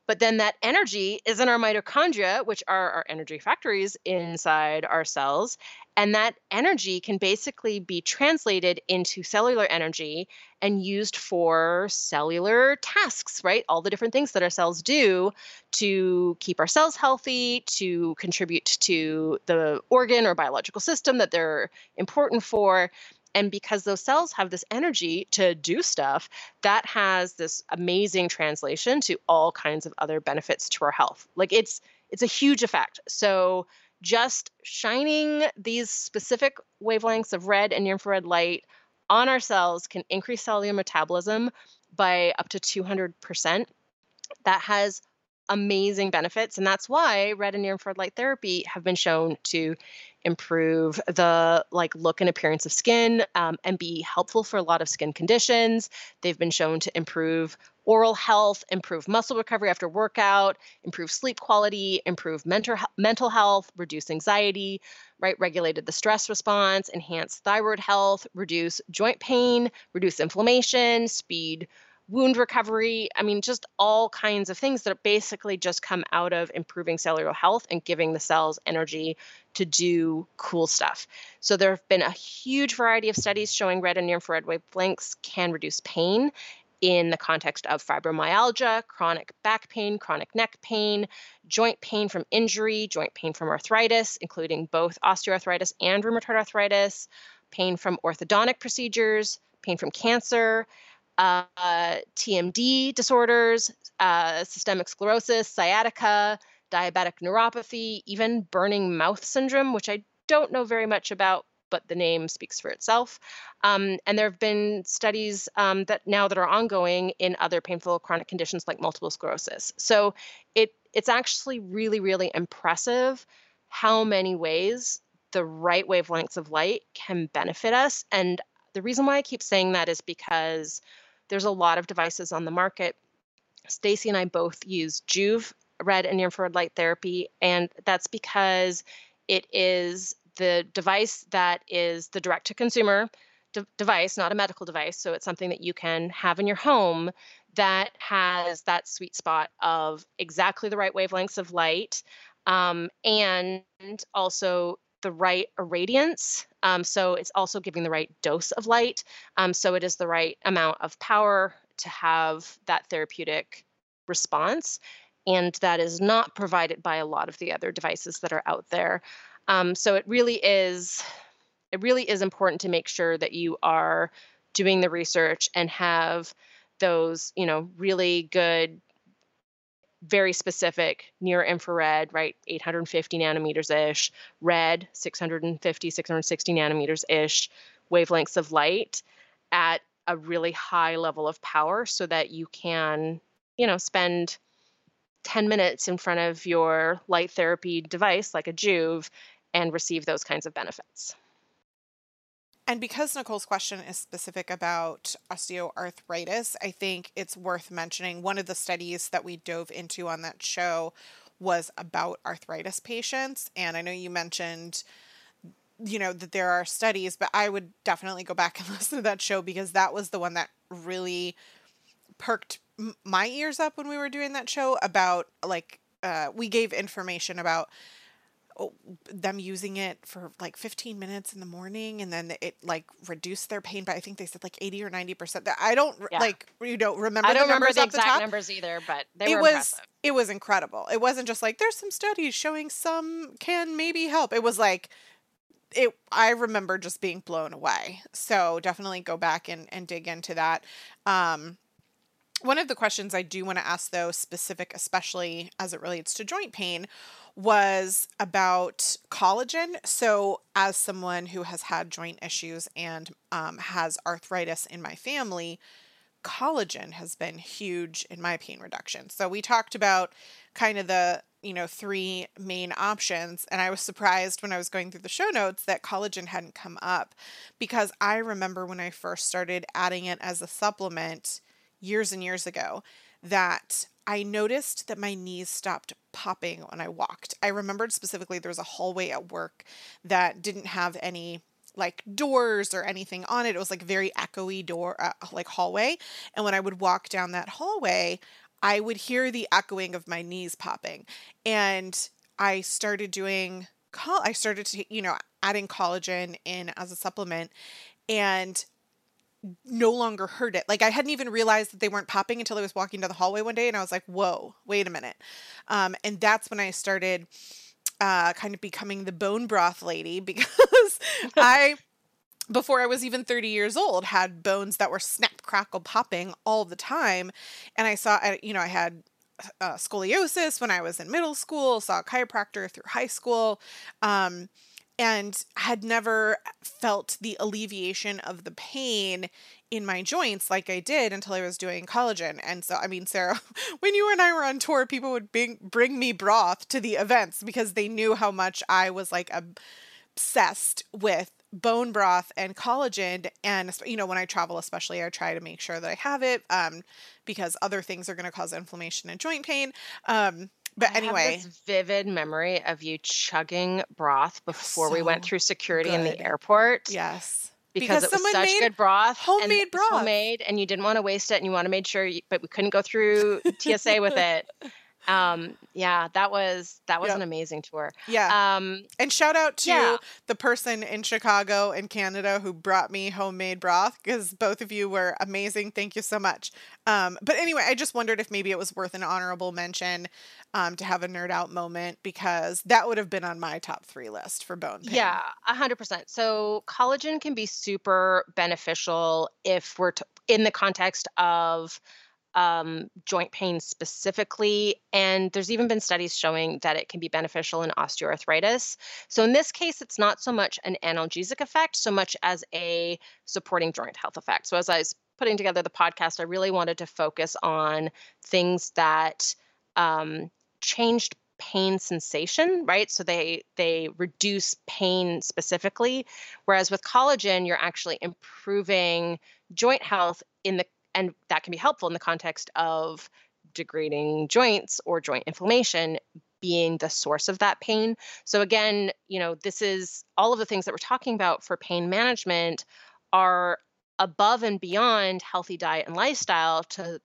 But then that energy is in our mitochondria, which are our energy factories inside our cells. And that energy can basically be translated into cellular energy and used for cellular tasks, right? All the different things that our cells do to keep our cells healthy, to contribute to the organ or biological system that they're important for. And because those cells have this energy to do stuff, that has this amazing translation to all kinds of other benefits to our health. Like it's it's a huge effect. So just shining these specific wavelengths of red and infrared light on our cells can increase cellular metabolism by up to 200%. That has amazing benefits. And that's why red and near infrared light therapy have been shown to improve the like look and appearance of skin um, and be helpful for a lot of skin conditions. They've been shown to improve oral health, improve muscle recovery after workout, improve sleep quality, improve mental mental health, reduce anxiety, right? Regulated the stress response, enhance thyroid health, reduce joint pain, reduce inflammation, speed wound recovery. I mean, just all kinds of things that basically just come out of improving cellular health and giving the cells energy to do cool stuff. So, there have been a huge variety of studies showing red and near infrared wavelengths can reduce pain in the context of fibromyalgia, chronic back pain, chronic neck pain, joint pain from injury, joint pain from arthritis, including both osteoarthritis and rheumatoid arthritis, pain from orthodontic procedures, pain from cancer, uh, TMD disorders, uh, systemic sclerosis, sciatica, diabetic neuropathy, even burning mouth syndrome, which I don't know very much about, but the name speaks for itself. Um, and there have been studies um, that now that are ongoing in other painful chronic conditions like multiple sclerosis. So it it's actually really really impressive how many ways the right wavelengths of light can benefit us. And the reason why I keep saying that is because there's a lot of devices on the market. Stacy and I both use Joovv red and infrared light therapy, and that's because it is the device that is the direct to consumer de- device, not a medical device. So it's something that you can have in your home that has that sweet spot of exactly the right wavelengths of light um, and also the right irradiance. Um, so it's also giving the right dose of light. Um, so it is the right amount of power to have that therapeutic response. And that is not provided by a lot of the other devices that are out there. Um, so it really is it really is important to make sure that you are doing the research and have those you know really good very specific near infrared, right? 850 nanometers ish, red, 650, 660 nanometers ish wavelengths of light at a really high level of power so that you can, you know, spend 10 minutes in front of your light therapy device like a Joovv and receive those kinds of benefits. And because Nicole's question is specific about osteoarthritis, I think it's worth mentioning one of the studies that we dove into on that show was about arthritis patients. And I know you mentioned, you know, that there are studies, but I would definitely go back and listen to that show because that was the one that really perked my ears up when we were doing that show about like, uh, we gave information about them using it for like 15 minutes in the morning and then it like reduced their pain by I think they said like 80 or 90%. That I don't yeah. like you don't remember I don't the remember the exact the numbers either, but they it were was impressive. it was incredible. It wasn't just like there's some studies showing some can maybe help. It was like it I remember just being blown away. So definitely go back and and dig into that. Um one of the questions I do want to ask though specific especially as it relates to joint pain was about collagen. So, as someone who has had joint issues and um, has arthritis in my family, collagen has been huge in my pain reduction. So, we talked about kind of the you know three main options and i was surprised when i was going through the show notes that collagen hadn't come up because i remember when i first started adding it as a supplement years and years ago that I noticed that my knees stopped popping when I walked. I remembered specifically there was a hallway at work that didn't have any like doors or anything on it. It was like very echoey door, uh, like hallway. And when I would walk down that hallway, I would hear the echoing of my knees popping. And I started doing, I started to, you know, adding collagen in as a supplement. And no longer heard it. Like I hadn't even realized that they weren't popping until I was walking down the hallway one day and I was like, whoa, wait a minute. Um, and that's when I started uh, kind of becoming the bone broth lady because I, before I was even 30 years old, had bones that were snap, crackle, popping all the time. And I saw, you know, I had uh, scoliosis when I was in middle school, saw a chiropractor through high school. Um, and had never felt the alleviation of the pain in my joints like I did until I was doing collagen. And so, I mean, Sarah, when you and I were on tour, people would bring, bring me broth to the events because they knew how much I was like obsessed with bone broth and collagen. And, you know, when I travel, especially, I try to make sure that I have it um, because other things are going to cause inflammation and joint pain. Um, but I anyway, this vivid memory of you chugging broth before we went through security in the airport yes. because, it was such made good broth, homemade was broth. homemade, and you didn't want to waste it, and you want to make sure, you, but we couldn't go through TSA with it. Um, yeah, that was that was Yep. an amazing tour. Yeah. Um, And shout out to Yeah. the person in Chicago and Canada who brought me homemade broth because both of you were amazing. Thank you so much. Um, but anyway, I just wondered if maybe it was worth an honorable mention um, to have a nerd out moment because that would have been on my top three list for bone pain. Yeah, a hundred percent. So collagen can be super beneficial if we're t- in the context of um, joint pain specifically, and there's even been studies showing that it can be beneficial in osteoarthritis. So in this case, it's not so much an analgesic effect, so much as a supporting joint health effect. So as I was putting together the podcast, I really wanted to focus on things that um, changed pain sensation right so they they reduce pain specifically whereas with collagen you're actually improving joint health in the and that can be helpful in the context of degrading joints or joint inflammation being the source of that pain. So again you know this is all of the things that we're talking about for pain management are above and beyond healthy diet and lifestyle to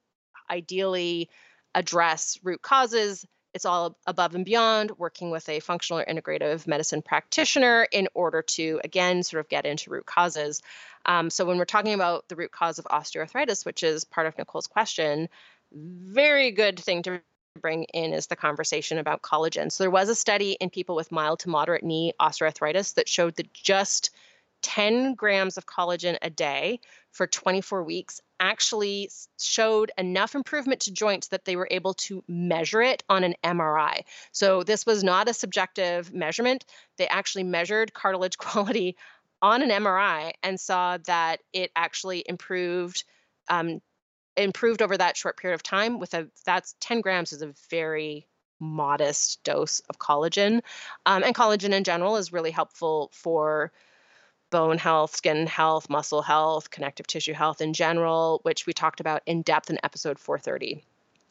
ideally address root causes it's all above and beyond working with a functional or integrative medicine practitioner in order to again sort of get into root causes. Um, so when we're talking about the root cause of osteoarthritis which is part of nicole's question very good thing to bring in is the conversation about collagen. So there was a study in people with mild to moderate knee osteoarthritis that showed that just 10 grams of collagen a day for 24 weeks actually showed enough improvement to joints that they were able to measure it on an MRI. So this was not a subjective measurement. They actually measured cartilage quality on an MRI and saw that it actually improved um, improved over that short period of time with a that's 10 grams is a very modest dose of collagen um, and collagen in general is really helpful for bone health, skin health, muscle health, connective tissue health in general, which we talked about in depth in episode 430.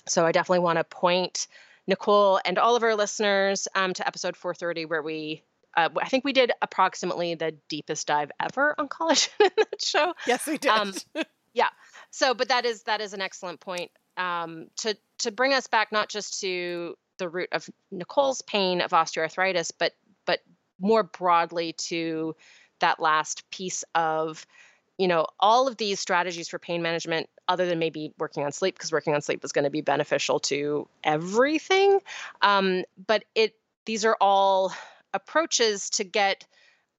So I definitely want to point Nicole and all of our listeners um, to episode 430, where we, uh, I think we did approximately the deepest dive ever on collagen in that show. Yes, we did. Um, So, but that is that is an excellent point um, to to bring us back not just to the root of Nicole's pain of osteoarthritis, but but more broadly to that last piece of you know all of these strategies for pain management other than maybe working on sleep because working on sleep is going to be beneficial to everything um, but it these are all approaches to get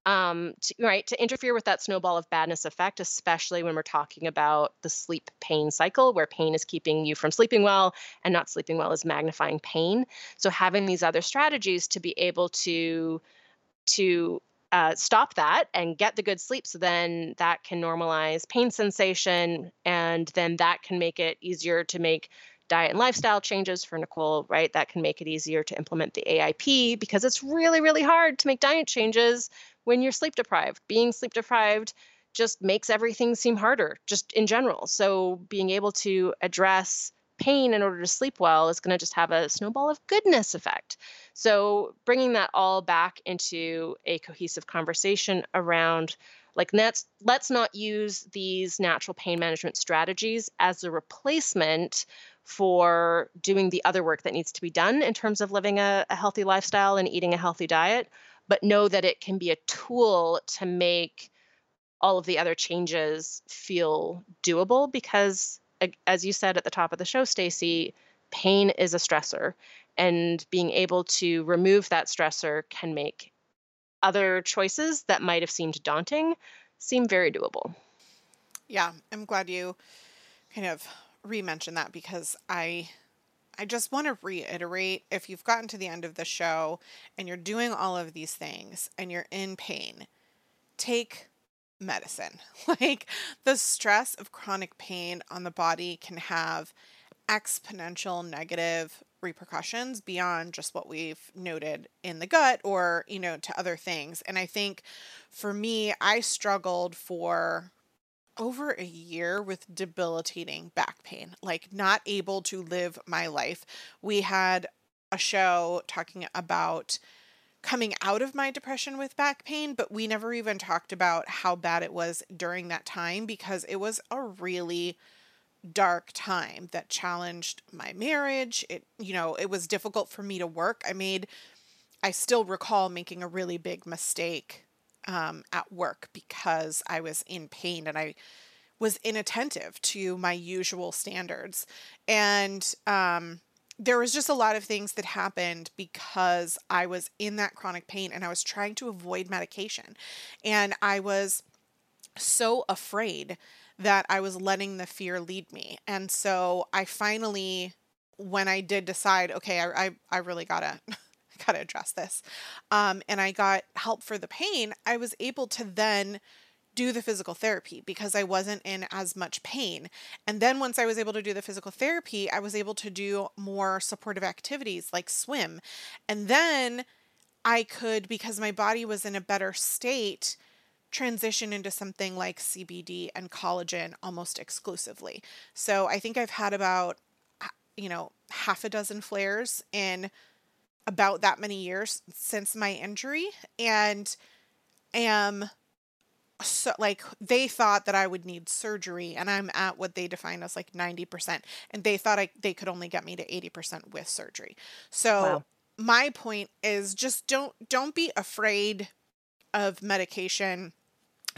um, to, right, to interfere with that snowball of badness effect, especially when we're talking about the sleep pain cycle, where pain is keeping you from sleeping well and not sleeping well is magnifying pain. So having these other strategies to be able to to uh, stop that and get the good sleep so then that can normalize pain sensation and then that can make it easier to make diet and lifestyle changes for Nicole, right? That can make it easier to implement the AIP because it's really, really hard to make diet changes when you're sleep deprived. Being sleep deprived just makes everything seem harder, just in general. So, being able to address pain in order to sleep well is going to just have a snowball of goodness effect. So, bringing that all back into a cohesive conversation around like let's let's not use these natural pain management strategies as a replacement for doing the other work that needs to be done in terms of living a, a healthy lifestyle and eating a healthy diet but know that it can be a tool to make all of the other changes feel doable because as you said at the top of the show Stacy pain is a stressor and being able to remove that stressor can make other choices that might have seemed daunting seem very doable. Yeah, I'm glad you kind of re-mentioned that because I I just want to reiterate if you've gotten to the end of the show and you're doing all of these things and you're in pain, take medicine. Like the stress of chronic pain on the body can have exponential negative repercussions beyond just what we've noted in the gut or, you know, to other things. And I think for me, I struggled for over a year with debilitating back pain, like not able to live my life. We had a show talking about coming out of my depression with back pain, but we never even talked about how bad it was during that time because it was a really dark time that challenged my marriage. It, you know, it was difficult for me to work. I made, I still recall making a really big mistake um, at work because I was in pain and I was inattentive to my usual standards. And um, there was just a lot of things that happened because I was in that chronic pain and I was trying to avoid medication. And I was so afraid that I was letting the fear lead me. And so I finally, when I did decide, okay, I, I, I really gotta got to address this. Um, and I got help for the pain. I was able to then do the physical therapy because I wasn't in as much pain. And then once I was able to do the physical therapy, I was able to do more supportive activities like swim. And then I could, because my body was in a better state, transition into something like CBD and collagen almost exclusively. So I think I've had about, you know, half a dozen flares in about that many years since my injury and am so like they thought that I would need surgery and I'm at what they define as like 90% and they thought I they could only get me to 80% with surgery. So wow. my point is just don't don't be afraid of medication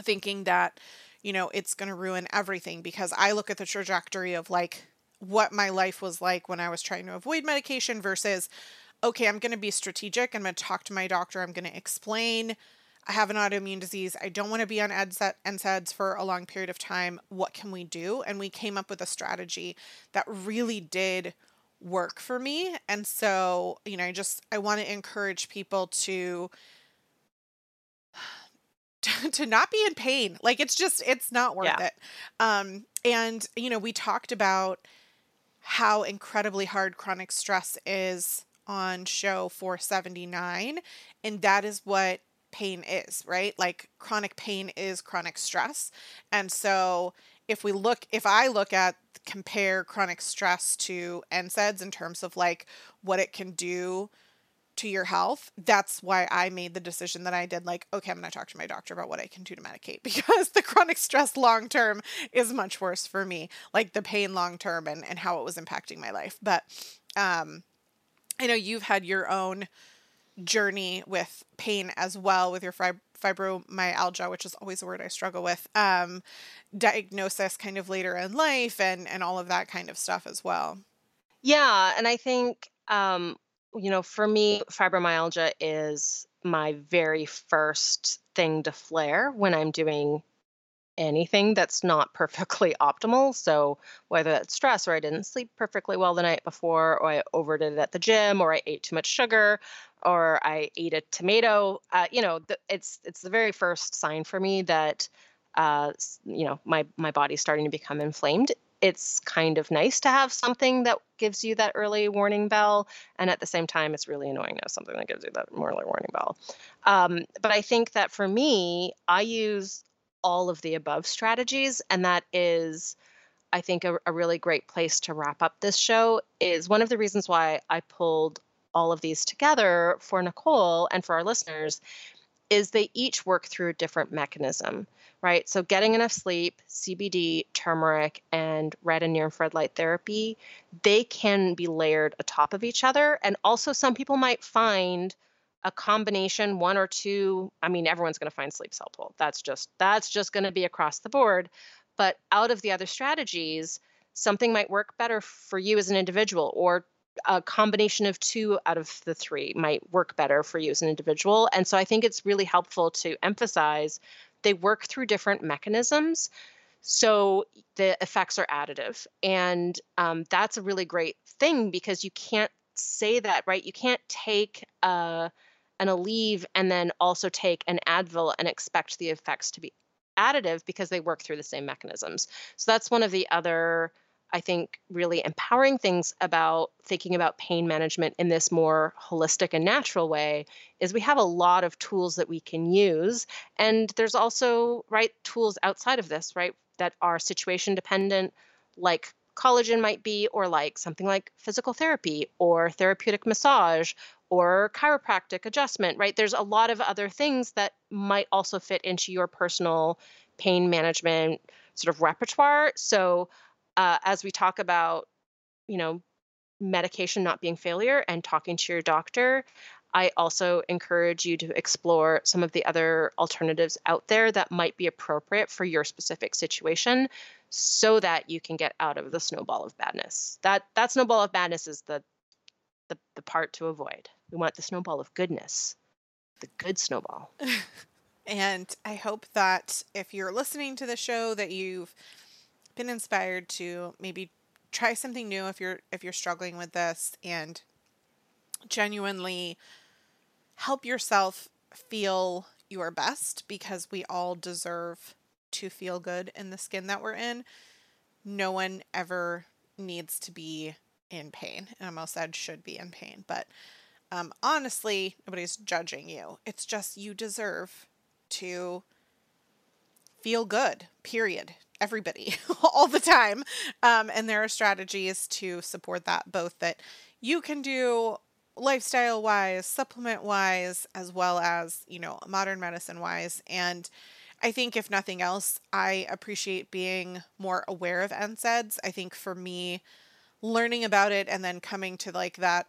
thinking that you know it's going to ruin everything because I look at the trajectory of like what my life was like when I was trying to avoid medication versus okay, I'm going to be strategic. I'm going to talk to my doctor. I'm going to explain I have an autoimmune disease. I don't want to be on NSAIDs for a long period of time. What can we do? And we came up with a strategy that really did work for me. And so, you know, I just I want to encourage people to to not be in pain. Like it's just it's not worth yeah. it. Um and you know, we talked about how incredibly hard chronic stress is on show 479 and that is what pain is right? Like chronic pain is chronic stress. And so if we look if i look at compare chronic stress to NSAIDs in terms of like what it can do to your health that's why i made the decision that i did like okay i'm going to talk to my doctor about what i can do to medicate because the chronic stress long term is much worse for me like the pain long term and, and how it was impacting my life. But um I know you've had your own journey with pain as well with your fib- fibromyalgia, which is always a word I struggle with. Um, diagnosis kind of later in life and and all of that kind of stuff as well. Yeah, and I think um, you know, for me, fibromyalgia is my very first thing to flare when I'm doing anything that's not perfectly optimal. So, whether that's stress or I didn't sleep perfectly well the night before, or I overdid it at the gym, or I ate too much sugar, or I ate a tomato, uh, you know, it's it's the very first sign for me that uh, you know my my body's starting to become inflamed it's kind of nice to have something that gives you that early warning bell and at the same time it's really annoying to have something that gives you that early warning bell um, but i think that for me i use all of the above strategies and that is i think a, a really great place to wrap up this show is one of the reasons why i pulled all of these together for nicole and for our listeners is they each work through a different mechanism right? So getting enough sleep, CBD, turmeric, and red and near infrared light therapy, they can be layered atop of each other. And also some people might find a combination, one or two. I mean, everyone's going to find sleep helpful. That's just that's just going to be across the board. But out of the other strategies, something might work better for you as an individual or a combination of two out of the three might work better for you as an individual. And so I think it's really helpful to emphasize they work through different mechanisms. So the effects are additive. And um, that's a really great thing because you can't say that, right? You can't take uh, an Aleve and then also take an Advil and expect the effects to be additive because they work through the same mechanisms. So that's one of the other I think, really empowering things about thinking about pain management in this more holistic and natural way is we have a lot of tools that we can use. And there's also, right, tools outside of this, right, that are situation dependent, like collagen might be, or like something like physical therapy or therapeutic massage or chiropractic adjustment, right? There's a lot of other things that might also fit into your personal pain management sort of repertoire. So uh, as we talk about, you know, medication not being failure and talking to your doctor, I also encourage you to explore some of the other alternatives out there that might be appropriate for your specific situation so that you can get out of the snowball of badness. That that snowball of badness is the the, the part to avoid. We want the snowball of goodness. The good snowball. and I hope that if you're listening to the show that you've been inspired to maybe try something new if you're if you're struggling with this and genuinely help yourself feel your best because we all deserve to feel good in the skin that we're in. No one ever needs to be in pain. And I almost said should be in pain, but um, honestly, nobody's judging you. It's just you deserve to feel good, period everybody all the time. Um, and there are strategies to support that, both that you can do lifestyle wise, supplement wise, as well as, you know, modern medicine wise. And I think, if nothing else, I appreciate being more aware of NSAIDs. I think for me, learning about it and then coming to like that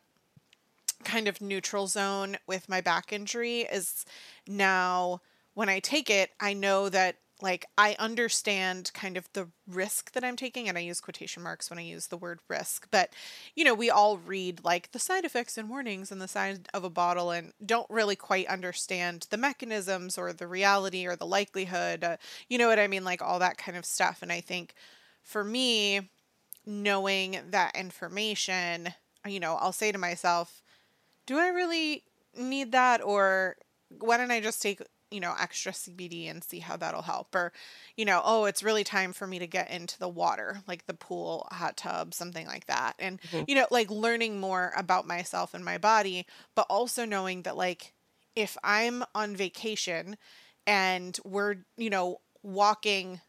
kind of neutral zone with my back injury is now when I take it, I know that like I understand kind of the risk that I'm taking and I use quotation marks when I use the word risk but you know we all read like the side effects and warnings on the side of a bottle and don't really quite understand the mechanisms or the reality or the likelihood uh, you know what I mean? Like all that kind of stuff. And I think for me knowing that information you know I'll say to myself do I really need that? Or why don't I just take you know, extra CBD and see how that'll help. Or, you know, oh, it's really time for me to get into the water, like the pool, hot tub, something like that. And, mm-hmm. you know, like learning more about myself and my body, but also knowing that, like, if I'm on vacation and we're, you know, walking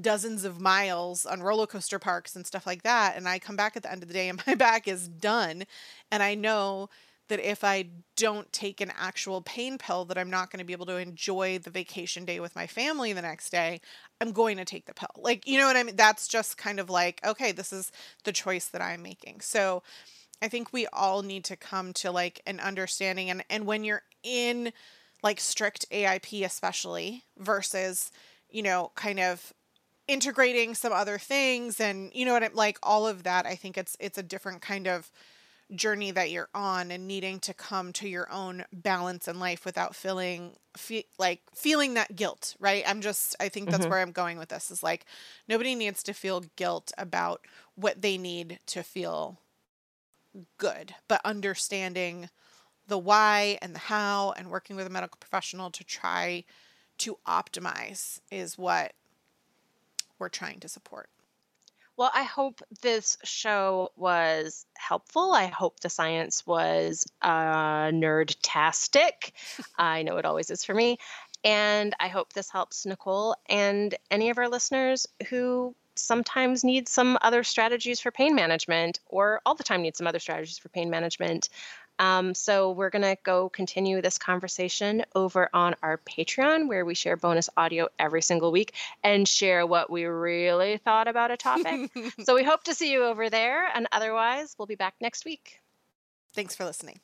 dozens of miles on roller coaster parks and stuff like that, and I come back at the end of the day and my back is done, and I know that if I don't take an actual pain pill that I'm not going to be able to enjoy the vacation day with my family the next day, I'm going to take the pill. Like, you know what I mean? That's just kind of like, okay, this is the choice that I'm making. So I think we all need to come to like an understanding and and when you're in like strict AIP especially versus, you know, kind of integrating some other things and you know what I'm like all of that, I think it's it's a different kind of journey that you're on and needing to come to your own balance in life without feeling fe- like feeling that guilt, right? I'm just I think that's Mhm. where I'm going with this is like nobody needs to feel guilt about what they need to feel good, but understanding the why and the how and working with a medical professional to try to optimize is what we're trying to support. Well, I hope this show was helpful. I hope the science was uh, nerd-tastic. I know it always is for me. And I hope this helps Nicole and any of our listeners who sometimes need some other strategies for pain management or all the time need some other strategies for pain management. Um, so we're going to go continue this conversation over on our Patreon, where we share bonus audio every single week and share what we really thought about a topic. so we hope to see you over there. And otherwise, we'll be back next week. Thanks for listening.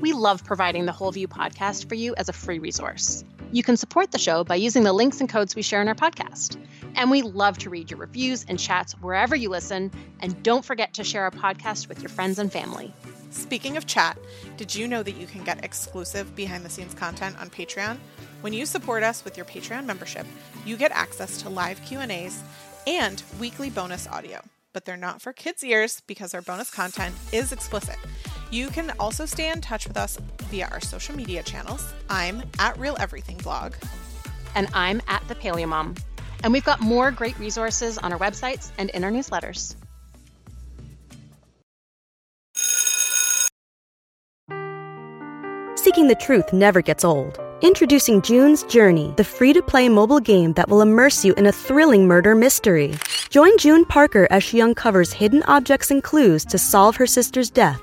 We love providing the Whole View podcast for you as a free resource. You can support the show by using the links and codes we share in our podcast. And we love to read your reviews and chats wherever you listen. And don't forget to share our podcast with your friends and family. Speaking of chat, did you know that you can get exclusive behind the scenes content on Patreon? When you support us with your Patreon membership, you get access to live Q&As and weekly bonus audio. But they're not for kids' ears because our bonus content is explicit. You can also stay in touch with us via our social media channels. I'm at Real Everything Blog. And I'm at the Paleo Mom. And we've got more great resources on our websites and in our newsletters. Seeking the truth never gets old. Introducing June's Journey, the free to play mobile game that will immerse you in a thrilling murder mystery. Join June Parker as she uncovers hidden objects and clues to solve her sister's death